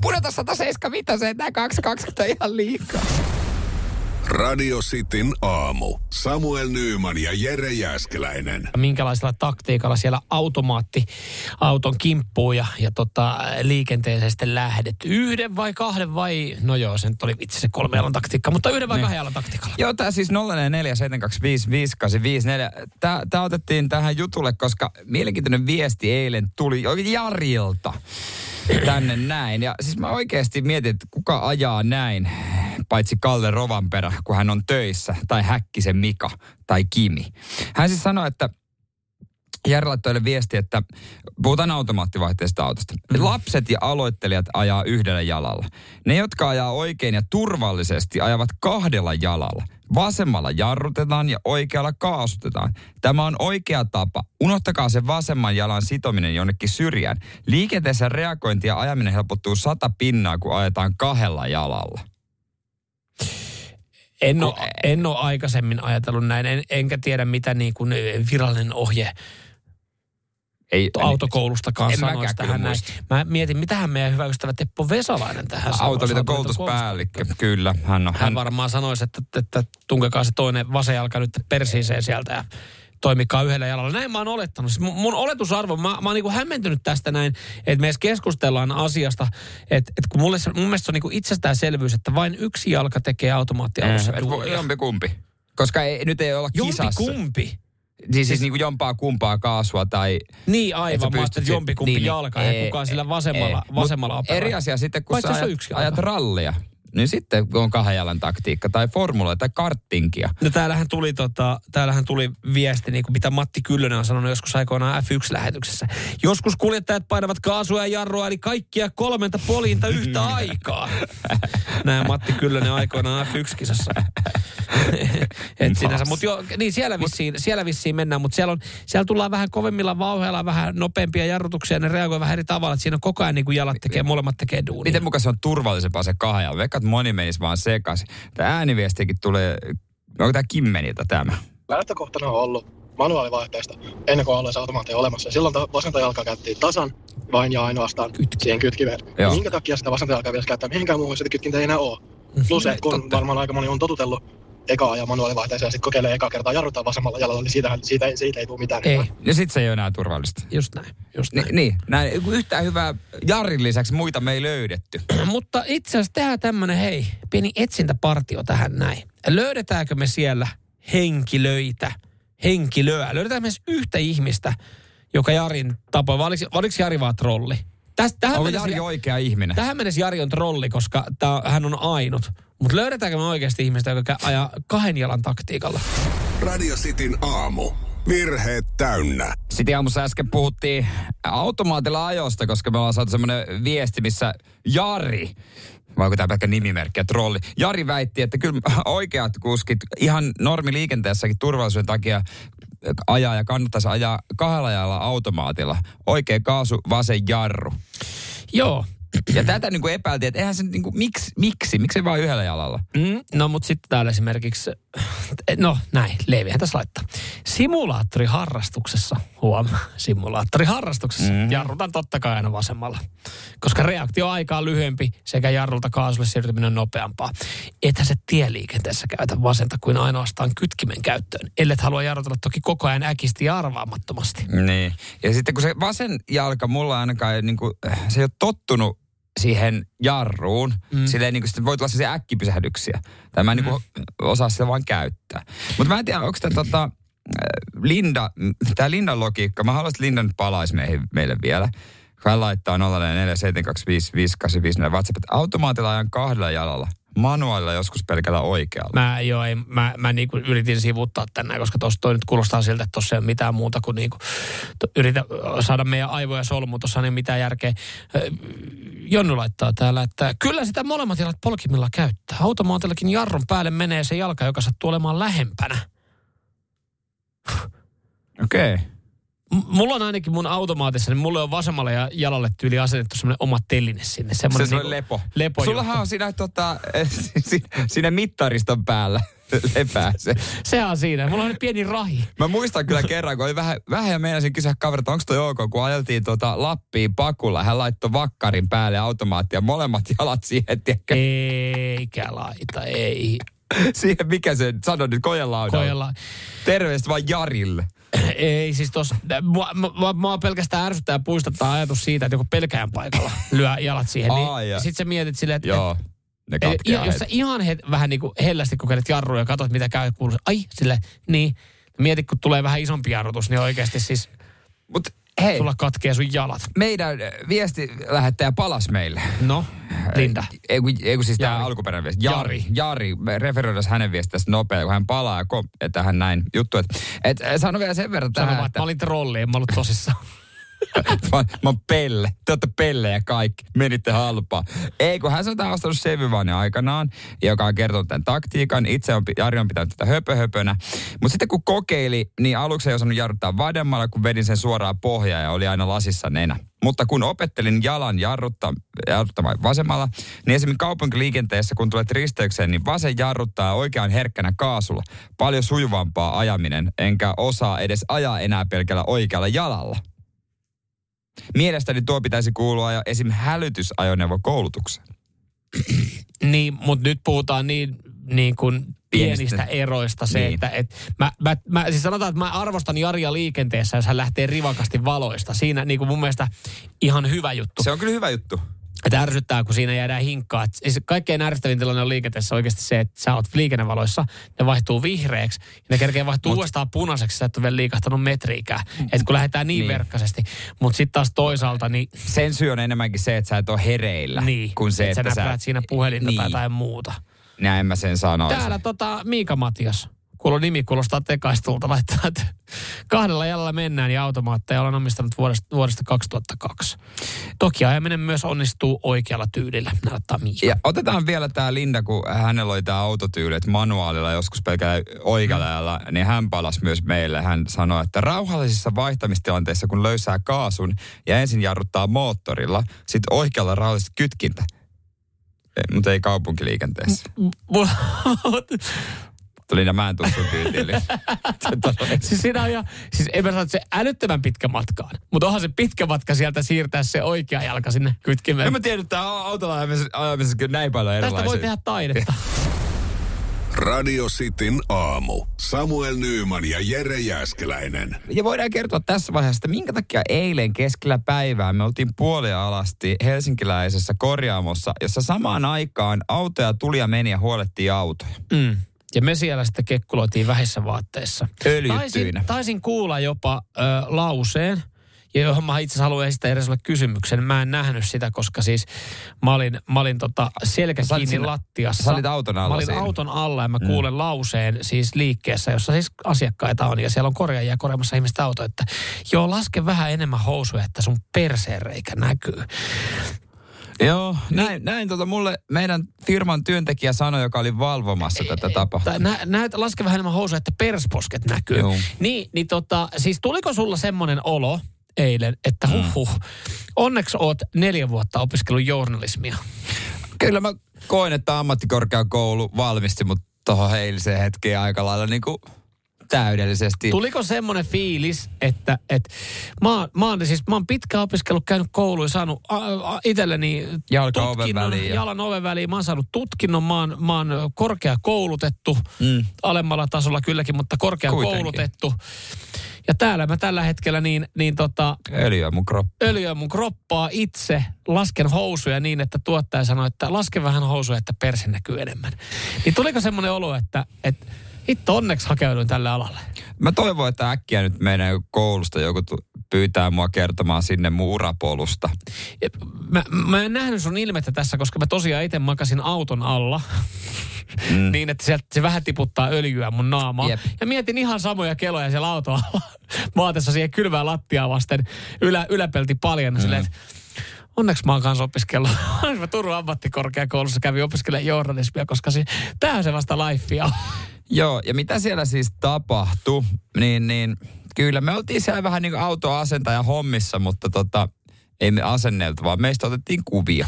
Pudota 175, tämä 220 on ihan liikaa. Radio Cityn aamu. Samuel Nyyman ja Jere Jäskeläinen. minkälaisella taktiikalla siellä automaatti auton kimppuu ja, ja tota, liikenteeseen sitten lähdet. Yhden vai kahden vai, no joo, se nyt oli itse se kolme jalan taktiikka, mutta yhden vai Niin. kahden jalan taktiikalla. Joo, tämä siis 0447255854. Tämä otettiin tähän jutulle, koska mielenkiintoinen viesti eilen tuli Jarilta tänne näin. Ja siis mä oikeasti mietin, että kuka ajaa näin, paitsi Kalle Rovanperä, kun hän on töissä, tai Häkkisen Mika, tai Kimi. Hän siis sanoi, että Jari laittoi viesti, että puhutaan automaattivaihteista autosta. Mm. Lapset ja aloittelijat ajaa yhdellä jalalla. Ne, jotka ajaa oikein ja turvallisesti, ajavat kahdella jalalla. Vasemmalla jarrutetaan ja oikealla kaasutetaan. Tämä on oikea tapa. Unohtakaa se vasemman jalan sitominen jonnekin syrjään. Liikenteessä reagointi ja ajaminen helpottuu sata pinnaa, kun ajetaan kahdella jalalla. En ole, en ole aikaisemmin ajatellut näin, en, enkä tiedä mitä niin kuin virallinen ohje Ei, autokoulustakaan en sanoisi tähän näin. Mä mietin, mitähän meidän hyvä ystävä Teppo Vesalainen tähän sanoisi. Autoliiton koulutuspäällikkö, kyllä. Hän on, Hän varmaan sanoisi, että, että tunkekaa se toinen vasen jalka nyt persiiseen sieltä ja toimikaan yhdellä jalalla. Näin mä oon olettanut. Siis mun, mun oletusarvo, mä, mä oon niinku hämmentynyt tästä näin, että me edes keskustellaan asiasta, että, että kun mulle se, mun mielestä se on niinku itsestäänselvyys, että vain yksi jalka tekee automaattialussa Et voi- Jompi kumpi. Koska ei, nyt ei olla kisassa. kumpi? Siis, siis niinku jompaa kumpaa kaasua tai... Niin aivan, mä ajattelin, jompikumpi niin, jalka ja kukaan sillä vasemmalla, Mut vasemmalla operoi. Eri asia sitten, kun Paitsi sä ajat, ajat rallia. Niin sitten on kahden jalan taktiikka tai formula tai karttinkia. No täällähän tuli, tota, täällähän tuli viesti, niin kuin mitä Matti Kyllönen on sanonut joskus aikoinaan F1-lähetyksessä. Joskus kuljettajat painavat kaasua ja jarrua, eli kaikkia kolmenta poljinta yhtä aikaa. Näin Matti Kyllönen aikoinaan F1-kisassa. Et sinänsä, mut jo, niin siellä vissiin, siellä vissiin mennään, mutta siellä, on, siellä tullaan vähän kovemmilla vauheilla, vähän nopeampia jarrutuksia, ne reagoi vähän eri tavalla. Että siinä on koko ajan niin kuin jalat tekee, molemmat tekee duunia. Miten mukaan se on turvallisempaa se kahden jalan? Veikkaat moni menisi vaan sekaisin. Tämä ääniviestikin tulee... Onko tämä Kimmeniltä tämä? Lähtökohtana on ollut manuaalivaihteesta ennen kuin se automaatio olemassa. Ja silloin ta- vasenta jalkaa käytettiin tasan vain ja ainoastaan siihen kytkimeen. Ja minkä takia sitä vasenta jalkaa pitäisi käyttää mihinkään muuhun, sitä kytkintä ei enää ole. Mm-hmm. Plus kun varmaan aika moni on totutellut ekaa ja manuaalivaihteeseen ja sitten kokeilee ekaa kertaa jarruttaa vasemmalla jalalla, niin siitä, siitä, ei- siitä ei tule mitään. Ei. Ja sitten se ei ole enää turvallista. Just näin. Just Ni, niin, näin. Yhtään hyvää Jarin lisäksi muita me ei löydetty. Mutta itse asiassa tehdään tämmönen, hei, pieni etsintäpartio tähän näin. Löydetäänkö me siellä henkilöitä, henkilöä? Löydetäänkö me yhtä ihmistä, joka Jarin tapoi, vai oliko, oliko Jari vaan trolli? Tästä, tähän Onko mennessä- Jari oikea ihminen? Tähän mennessä Jari on trolli, koska tää, hän on ainut. Mutta löydetäänkö me oikeasti ihmistä, joka ajaa kahden jalan taktiikalla? Radio Cityn aamu. Virheet täynnä. Sitten aamussa äsken puhuttiin automaatilla ajosta, koska me ollaan saatu semmoinen viesti, missä Jari, vai onko tämä pelkkä nimimerkki ja trolli, Jari väitti, että kyllä oikeat kuskit ihan normiliikenteessäkin turvallisuuden takia ajaa ja kannattaisi ajaa kahdella jalalla automaatilla. Oikea kaasu, vasen jarru. Joo. Ja tätä niin kuin epäiltiin, että eihän se niin kuin, miksi, miksi, miksi vaan yhdellä jalalla? Mm, no mutta sitten täällä esimerkiksi, no näin, Leivihän tässä laittaa. Simulaattoriharrastuksessa, huom, simulaattoriharrastuksessa, mm-hmm. jarrutan totta kai aina vasemmalla. Koska reaktioaika on lyhyempi sekä jarrulta kaasulle siirtyminen on nopeampaa. Ethän se tieliikenteessä käytä vasenta kuin ainoastaan kytkimen käyttöön. Ellet halua jarrutella toki koko ajan äkisti ja arvaamattomasti. Niin. Ja sitten kun se vasen jalka mulla ainakaan niin kuin, se ei ole tottunut siihen jarruun. Mm. Silleen niin kuin sitten voi tulla sellaisia äkkipysähdyksiä. Tai mä en mm. niin kuin osaa sitä vaan käyttää. Mutta mä en tiedä, onko tämä tota, äh, Linda, tämä Lindan logiikka, mä haluaisin, että Linda nyt palaisi meihin, meille vielä. Hän laittaa 04725585 WhatsApp, että automaatilla ajan kahdella jalalla. Manuaalilla joskus pelkällä oikealla. Mä, joo, ei, mä, mä niinku yritin sivuttaa tänään, koska tuossa toi nyt kuulostaa siltä, että tuossa ei ole mitään muuta kuin niinku, to, yritä saada meidän aivoja solmuun, tuossa ei ole mitään järkeä. Jonnu laittaa täällä, että kyllä sitä molemmat jalat polkimilla käyttää. Automaatillakin jarrun päälle menee se jalka, joka sattuu olemaan lähempänä. Okei. Okay. Mulla on ainakin mun automaatissa, niin mulle on vasemmalle ja jalalle tyyli asetettu semmoinen oma teline sinne. Se on niinku lepo. lepo Sullahan on siinä, tota, si- siinä mittariston päällä lepää se. Se on siinä. Mulla on nyt pieni rahi. Mä muistan kyllä kerran, kun oli vähän, vähän ja meinasin kysyä kaverilta, onko toi ok, kun ajeltiin tota Lappiin pakulla. Hän laittoi vakkarin päälle automaattia, molemmat jalat siihen, tiedätkö? Eikä laita, ei. Siihen, mikä se sanoi nyt, kojelaudalla. Kojela. Terveistä vaan Jarille. Ei siis tos, mua, mua, mua pelkästään ärsyttää ja puistattaa ajatus siitä, että joku pelkään paikalla lyö jalat siihen. Niin, ja- sit sä mietit silleen, että Joo, ne et, katkeaa jos sä ihan het, vähän niin kuin hellästi kokeilet jarruja ja katsot, mitä käy, kuuluu, ai, sille, niin. Mieti, kun tulee vähän isompi jarrutus, niin oikeasti siis Mut hei, sulla katkee sun jalat. meidän äh, viesti lähettäjä palas meille. No, Linda. Ei kun, ei kun siis tämä Jari. alkuperäinen viesti. Jari. Jari. Me referoidaan hänen viestistä nopea, kun hän palaa kom- tähän näin juttu. Että et, sano vielä sen verran Sano tähän, vaan, että mä olin trolli, en mä ollut tosissaan. mä, mä oon pelle. Te olette pellejä kaikki. Menitte halpaa. Ei, kun hän on tähän ostanut Sevyvanin aikanaan, joka on kertonut tämän taktiikan. Itse on, Jari on pitänyt tätä höpöhöpönä. Mutta sitten kun kokeili, niin aluksi ei osannut jarruttaa vademmalla, kun vedin sen suoraan pohjaan ja oli aina lasissa nenä. Mutta kun opettelin jalan jarrutta, jarruttamaan vasemmalla, niin esimerkiksi kaupunkiliikenteessä, kun tulet risteykseen, niin vasen jarruttaa oikean herkkänä kaasulla. Paljon sujuvampaa ajaminen, enkä osaa edes ajaa enää pelkällä oikealla jalalla. Mielestäni tuo pitäisi kuulua jo esim. hälytysajoneuvokoulutukseen. Niin, mutta nyt puhutaan niin, niin kuin pienistä, Pienistä. eroista se, Niin. että et mä, mä, mä, siis sanotaan, että mä arvostan Jaria liikenteessä, jos hän lähtee rivakasti valoista. Siinä niin kuin mun mielestä ihan hyvä juttu. Se on kyllä hyvä juttu. Että ärsyttää, kun siinä jäädään hinkkaa. Siis kaikkein ärsyttävin tilanne on liikenteessä oikeasti se, että sä oot liikennevaloissa, ne vaihtuu vihreäksi, ja ne kerkee vaihtuu Mut. uudestaan punaiseksi, sä et ole vielä liikahtanut metriikään. Että kun lähdetään niin, Niin. verkkaisesti. Mutta sitten taas toisaalta, niin Sen syy on enemmänkin se, että sä et ole hereillä. Niin, kuin se, et sä että näppäät siinä puhelinta niin. tai jotain muuta. Näin mä sen sanoisin. Täällä tota, Miika Matias, kuuluu nimi kuulostaa tekaistulta, laittaa, että kahdella jalalla mennään ja automaatteja olen omistanut vuodesta, vuodesta 2002. Toki ajaminen myös onnistuu oikealla tyylillä, näyttää Miika. Ja otetaan vielä tämä Linda, kun hänellä oli tämä autotyyli, että manuaalilla joskus pelkällä oikealla ajalla, niin hän palasi myös meille. Hän sanoi, että rauhallisissa vaihtamistilanteissa, kun löysää kaasun ja ensin jarruttaa moottorilla, sitten oikealla rauhallisesti kytkintä. Mutta ei kaupunkiliikenteessä. Linda, mä en tuu sun kyytiin. siis siinä on jo, siis en mä sano, että se älyttömän pitkä matkaan. Mutta onhan se pitkä matka sieltä siirtää se oikea jalka sinne kytkimeen. En mä tiedä, että autolla ajamisessa, ajamisessa kyllä näin paljon erilaisia. Tästä voi tehdä taidetta. Radio Cityn aamu. Samuel Nyyman ja Jere Jäskeläinen. Ja voidaan kertoa tässä vaiheessa, että minkä takia eilen keskellä päivää me oltiin puolialasti helsinkiläisessä korjaamossa, jossa samaan aikaan autoja tuli ja meni ja huolettiin autoja. Mm. Ja me siellä sitten kekkuloitiin vähissä vaatteissa. Öljyttyinä. Taisin, taisin kuulla jopa ö, lauseen, ja johon mä itse asiassa haluan esittää edes sulle kysymyksen. Mä en nähnyt sitä, koska siis mä olin, mä olin tota selkä kiinni siinä- lattiassa. sä olit auton alla Mä olin siinä. auton alla ja mä Mm. kuulen lauseen siis liikkeessä, jossa siis asiakkaita on. Ja siellä on korjaajia korjaamassa ihmistä auto, että joo, laske vähän enemmän housuja, että sun perseenreikä näkyy. Joo, näin, näin tota mulle meidän firman työntekijä sanoi, joka oli valvomassa tätä tapahtumaa. nä, näet, laske vähän enemmän housuja, että persposket näkyy. Joo. Niin, niin tota, siis tuliko sulla semmoinen olo eilen, että Mm. huh huh, onneksi oot neljä vuotta opiskellut journalismia. Kyllä mä koin, että ammattikorkeakoulu valmisti mut tuohon eiliseen hetkeen aika lailla niin kuin täydellisesti. Tuliko semmoinen fiilis, että, että mä, oon- mä, oon, siis, mä oon pitkään opiskellut, käynyt kouluun ja saanut a, a, itselleni Jalka oven tutkinnon, väliin ja- jalan oven väliin. Mä oon saanut tutkinnon, mä oon, mä oon korkeakoulutettu, Mm. alemmalla tasolla kylläkin, mutta korkeakoulutettu. Ja täällä mä tällä hetkellä niin, niin tota, Öljyä mun kroppa. öljyä mun kroppaa itse, lasken housuja niin, että tuottaja sanoi, että laske vähän housuja, että perse näkyy enemmän. Niin tuliko semmoinen olo, että, että hitto onneksi hakeuduin tälle alalle? Mä toivon, että äkkiä nyt meidän koulusta joku pyytää mua kertomaan sinne mun urapolusta. Ja Mä, mä en nähnyt sun ilmettä tässä, koska mä tosiaan itse makasin auton alla. Mm. niin, että sieltä se vähän tiputtaa öljyä mun naamaa. Jep. Ja mietin ihan samoja keloja siellä auton alla. Vaatessa siihen kylvää lattiaa vasten ylä, yläpelti paljon. Mm. Silleen, onneksi mä oon kanssa opiskellut. mä Turun ammattikorkeakoulussa kävin opiskelemaan journalismia, koska tää on se vasta lifea. Joo, ja mitä siellä siis tapahtui, niin, niin kyllä me oltiin siellä vähän niin kuin autoasentaja hommissa, mutta tota, ei me asenneltu, vaan meistä otettiin kuvia.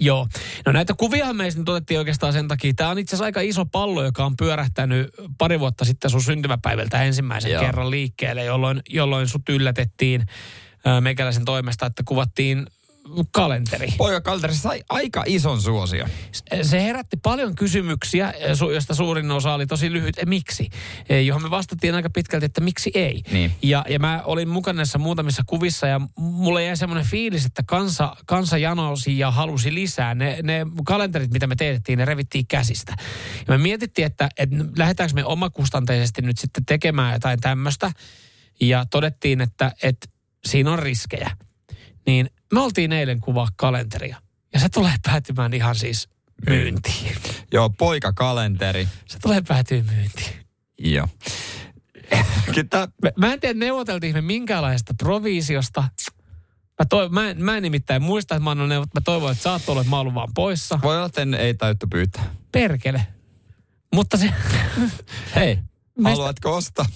Joo. No näitä kuvia meistä nyt otettiin oikeastaan sen takia. Tämä on itse asiassa aika iso pallo, joka on pyörähtänyt pari vuotta sitten sun syntymäpäivältä ensimmäisen Joo. Kerran liikkeelle, jolloin, jolloin sut yllätettiin meikäläisen toimesta, että kuvattiin kalenteri. Poika Kalteri sai aika ison suosion. Se herätti paljon kysymyksiä, su- josta suurin osa oli tosi lyhyt. E, miksi? E, Johon me vastattiin aika pitkälti, että miksi ei. Niin. Ja, ja mä olin mukana näissä muutamissa kuvissa ja mulle jäi semmoinen fiilis, että kansa, kansa janosi ja halusi lisää. Ne, ne kalenterit, mitä me teetettiin, ne revittiin käsistä. Ja me mietittiin, että, että lähdetäänkö me omakustanteisesti nyt sitten tekemään jotain tämmöistä. Ja todettiin, että, että siinä on riskejä. Niin me oltiin eilen kuvaa kalenteria. Ja se tulee päätymään ihan siis myyntiin. Joo, poikakalenteri. Se tulee päätyä myyntiin. Joo. Mä, mä en tiedä, neuvoteltiin me minkäänlaisesta proviisiosta. Mä, toi, mä, en, mä en nimittäin muista, että mä, annan neuvot, mä toivon, että sä oot ollut, että mä oon vaan poissa. Voi olla, että en- ei täyttä pyytää. Perkele. Mutta se... Hei, Mistä- haluatko ostaa?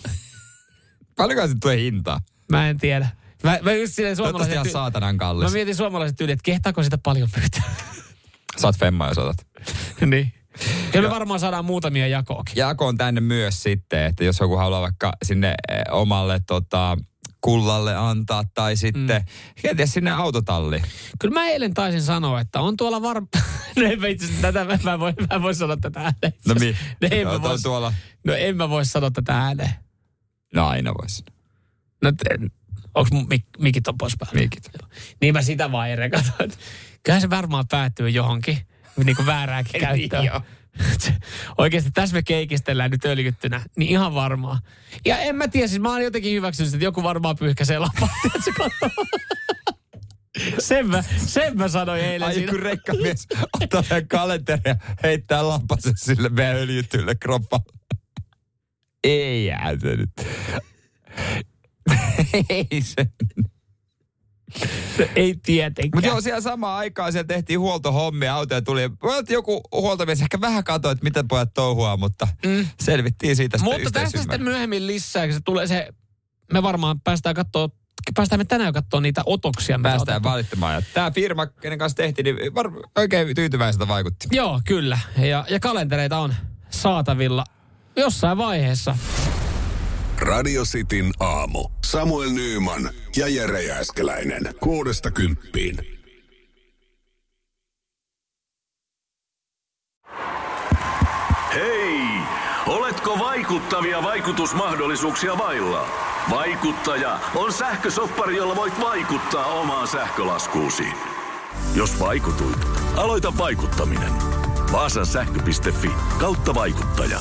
Paljonko se tulee hintaa? Mä en tiedä. Mä, mä just silleen suomalaiset... ihan saatanan Mä kallis. mietin suomalaiset yli, että kehtaako sitä paljon pyytää. Saat femmaa, jos otat. niin. Kyllä me varmaan saadaan muutamia jakoakin. Jakoon tänne myös sitten, että jos joku haluaa vaikka sinne eh, omalle tota, kullalle antaa tai sitten mm. kenties sinne autotalliin. Kyllä mä eilen taisin sanoa, että on tuolla var... No en mä itse tätä, mä, mä, voin, mä voin sanoa tätä ääneen. No mi? No, en No, mä toi vois, tuolla. no en mä voi sanoa tätä ääneen. No aina voisi. No te, mun mik, mikit on pois päältä? Mikit. Niin mä sitä vaan eri katsoin. Kyllähän se varmaan päättyy johonkin, niin kuin väärääkin käyttöön. Joo. Oikeasti tässä me keikistellään nyt öljyttynä, niin ihan varmaa. Ja en mä tiedä, siis mä oon jotenkin hyväksynyt, että joku varmaan pyyhkäisee lapaa. Tiedätkö, sen, mä, sen mä sanoin eilen Ai siinä. kun rekkamies ottaa meidän kalenteri ja heittää lampasen sille meidän öljytylle kroppalle. Ei jää se nyt. Ei se. Ei tietenkään. Mutta joo, siellä samaan aikaan siellä tehtiin huoltohommia, autoja tuli. Joku huoltomies ehkä vähän katsoi, että mitä pojat touhua, mutta mm. selvittiin siitä sitten Mutta tästä sitten myöhemmin lisää, kun se tulee se, me varmaan päästään katsoa, päästään me tänään katsoa niitä otoksia. Päästään valittamaan. Ja tämä firma, kenen kanssa tehtiin, niin var, oikein tyytyväiseltä vaikutti. Joo, kyllä. Ja, ja kalentereita on saatavilla jossain vaiheessa. Radio Cityn aamu. Samuel Nyyman ja Jere Jääskeläinen. Kuudesta kymppiin. Hei! Oletko vaikuttavia vaikutusmahdollisuuksia vailla? Vaikuttaja on sähkösoppari, jolla voit vaikuttaa omaan sähkölaskuusi. Jos vaikutuit, aloita vaikuttaminen. Vaasan sähkö.fi kautta vaikuttaja.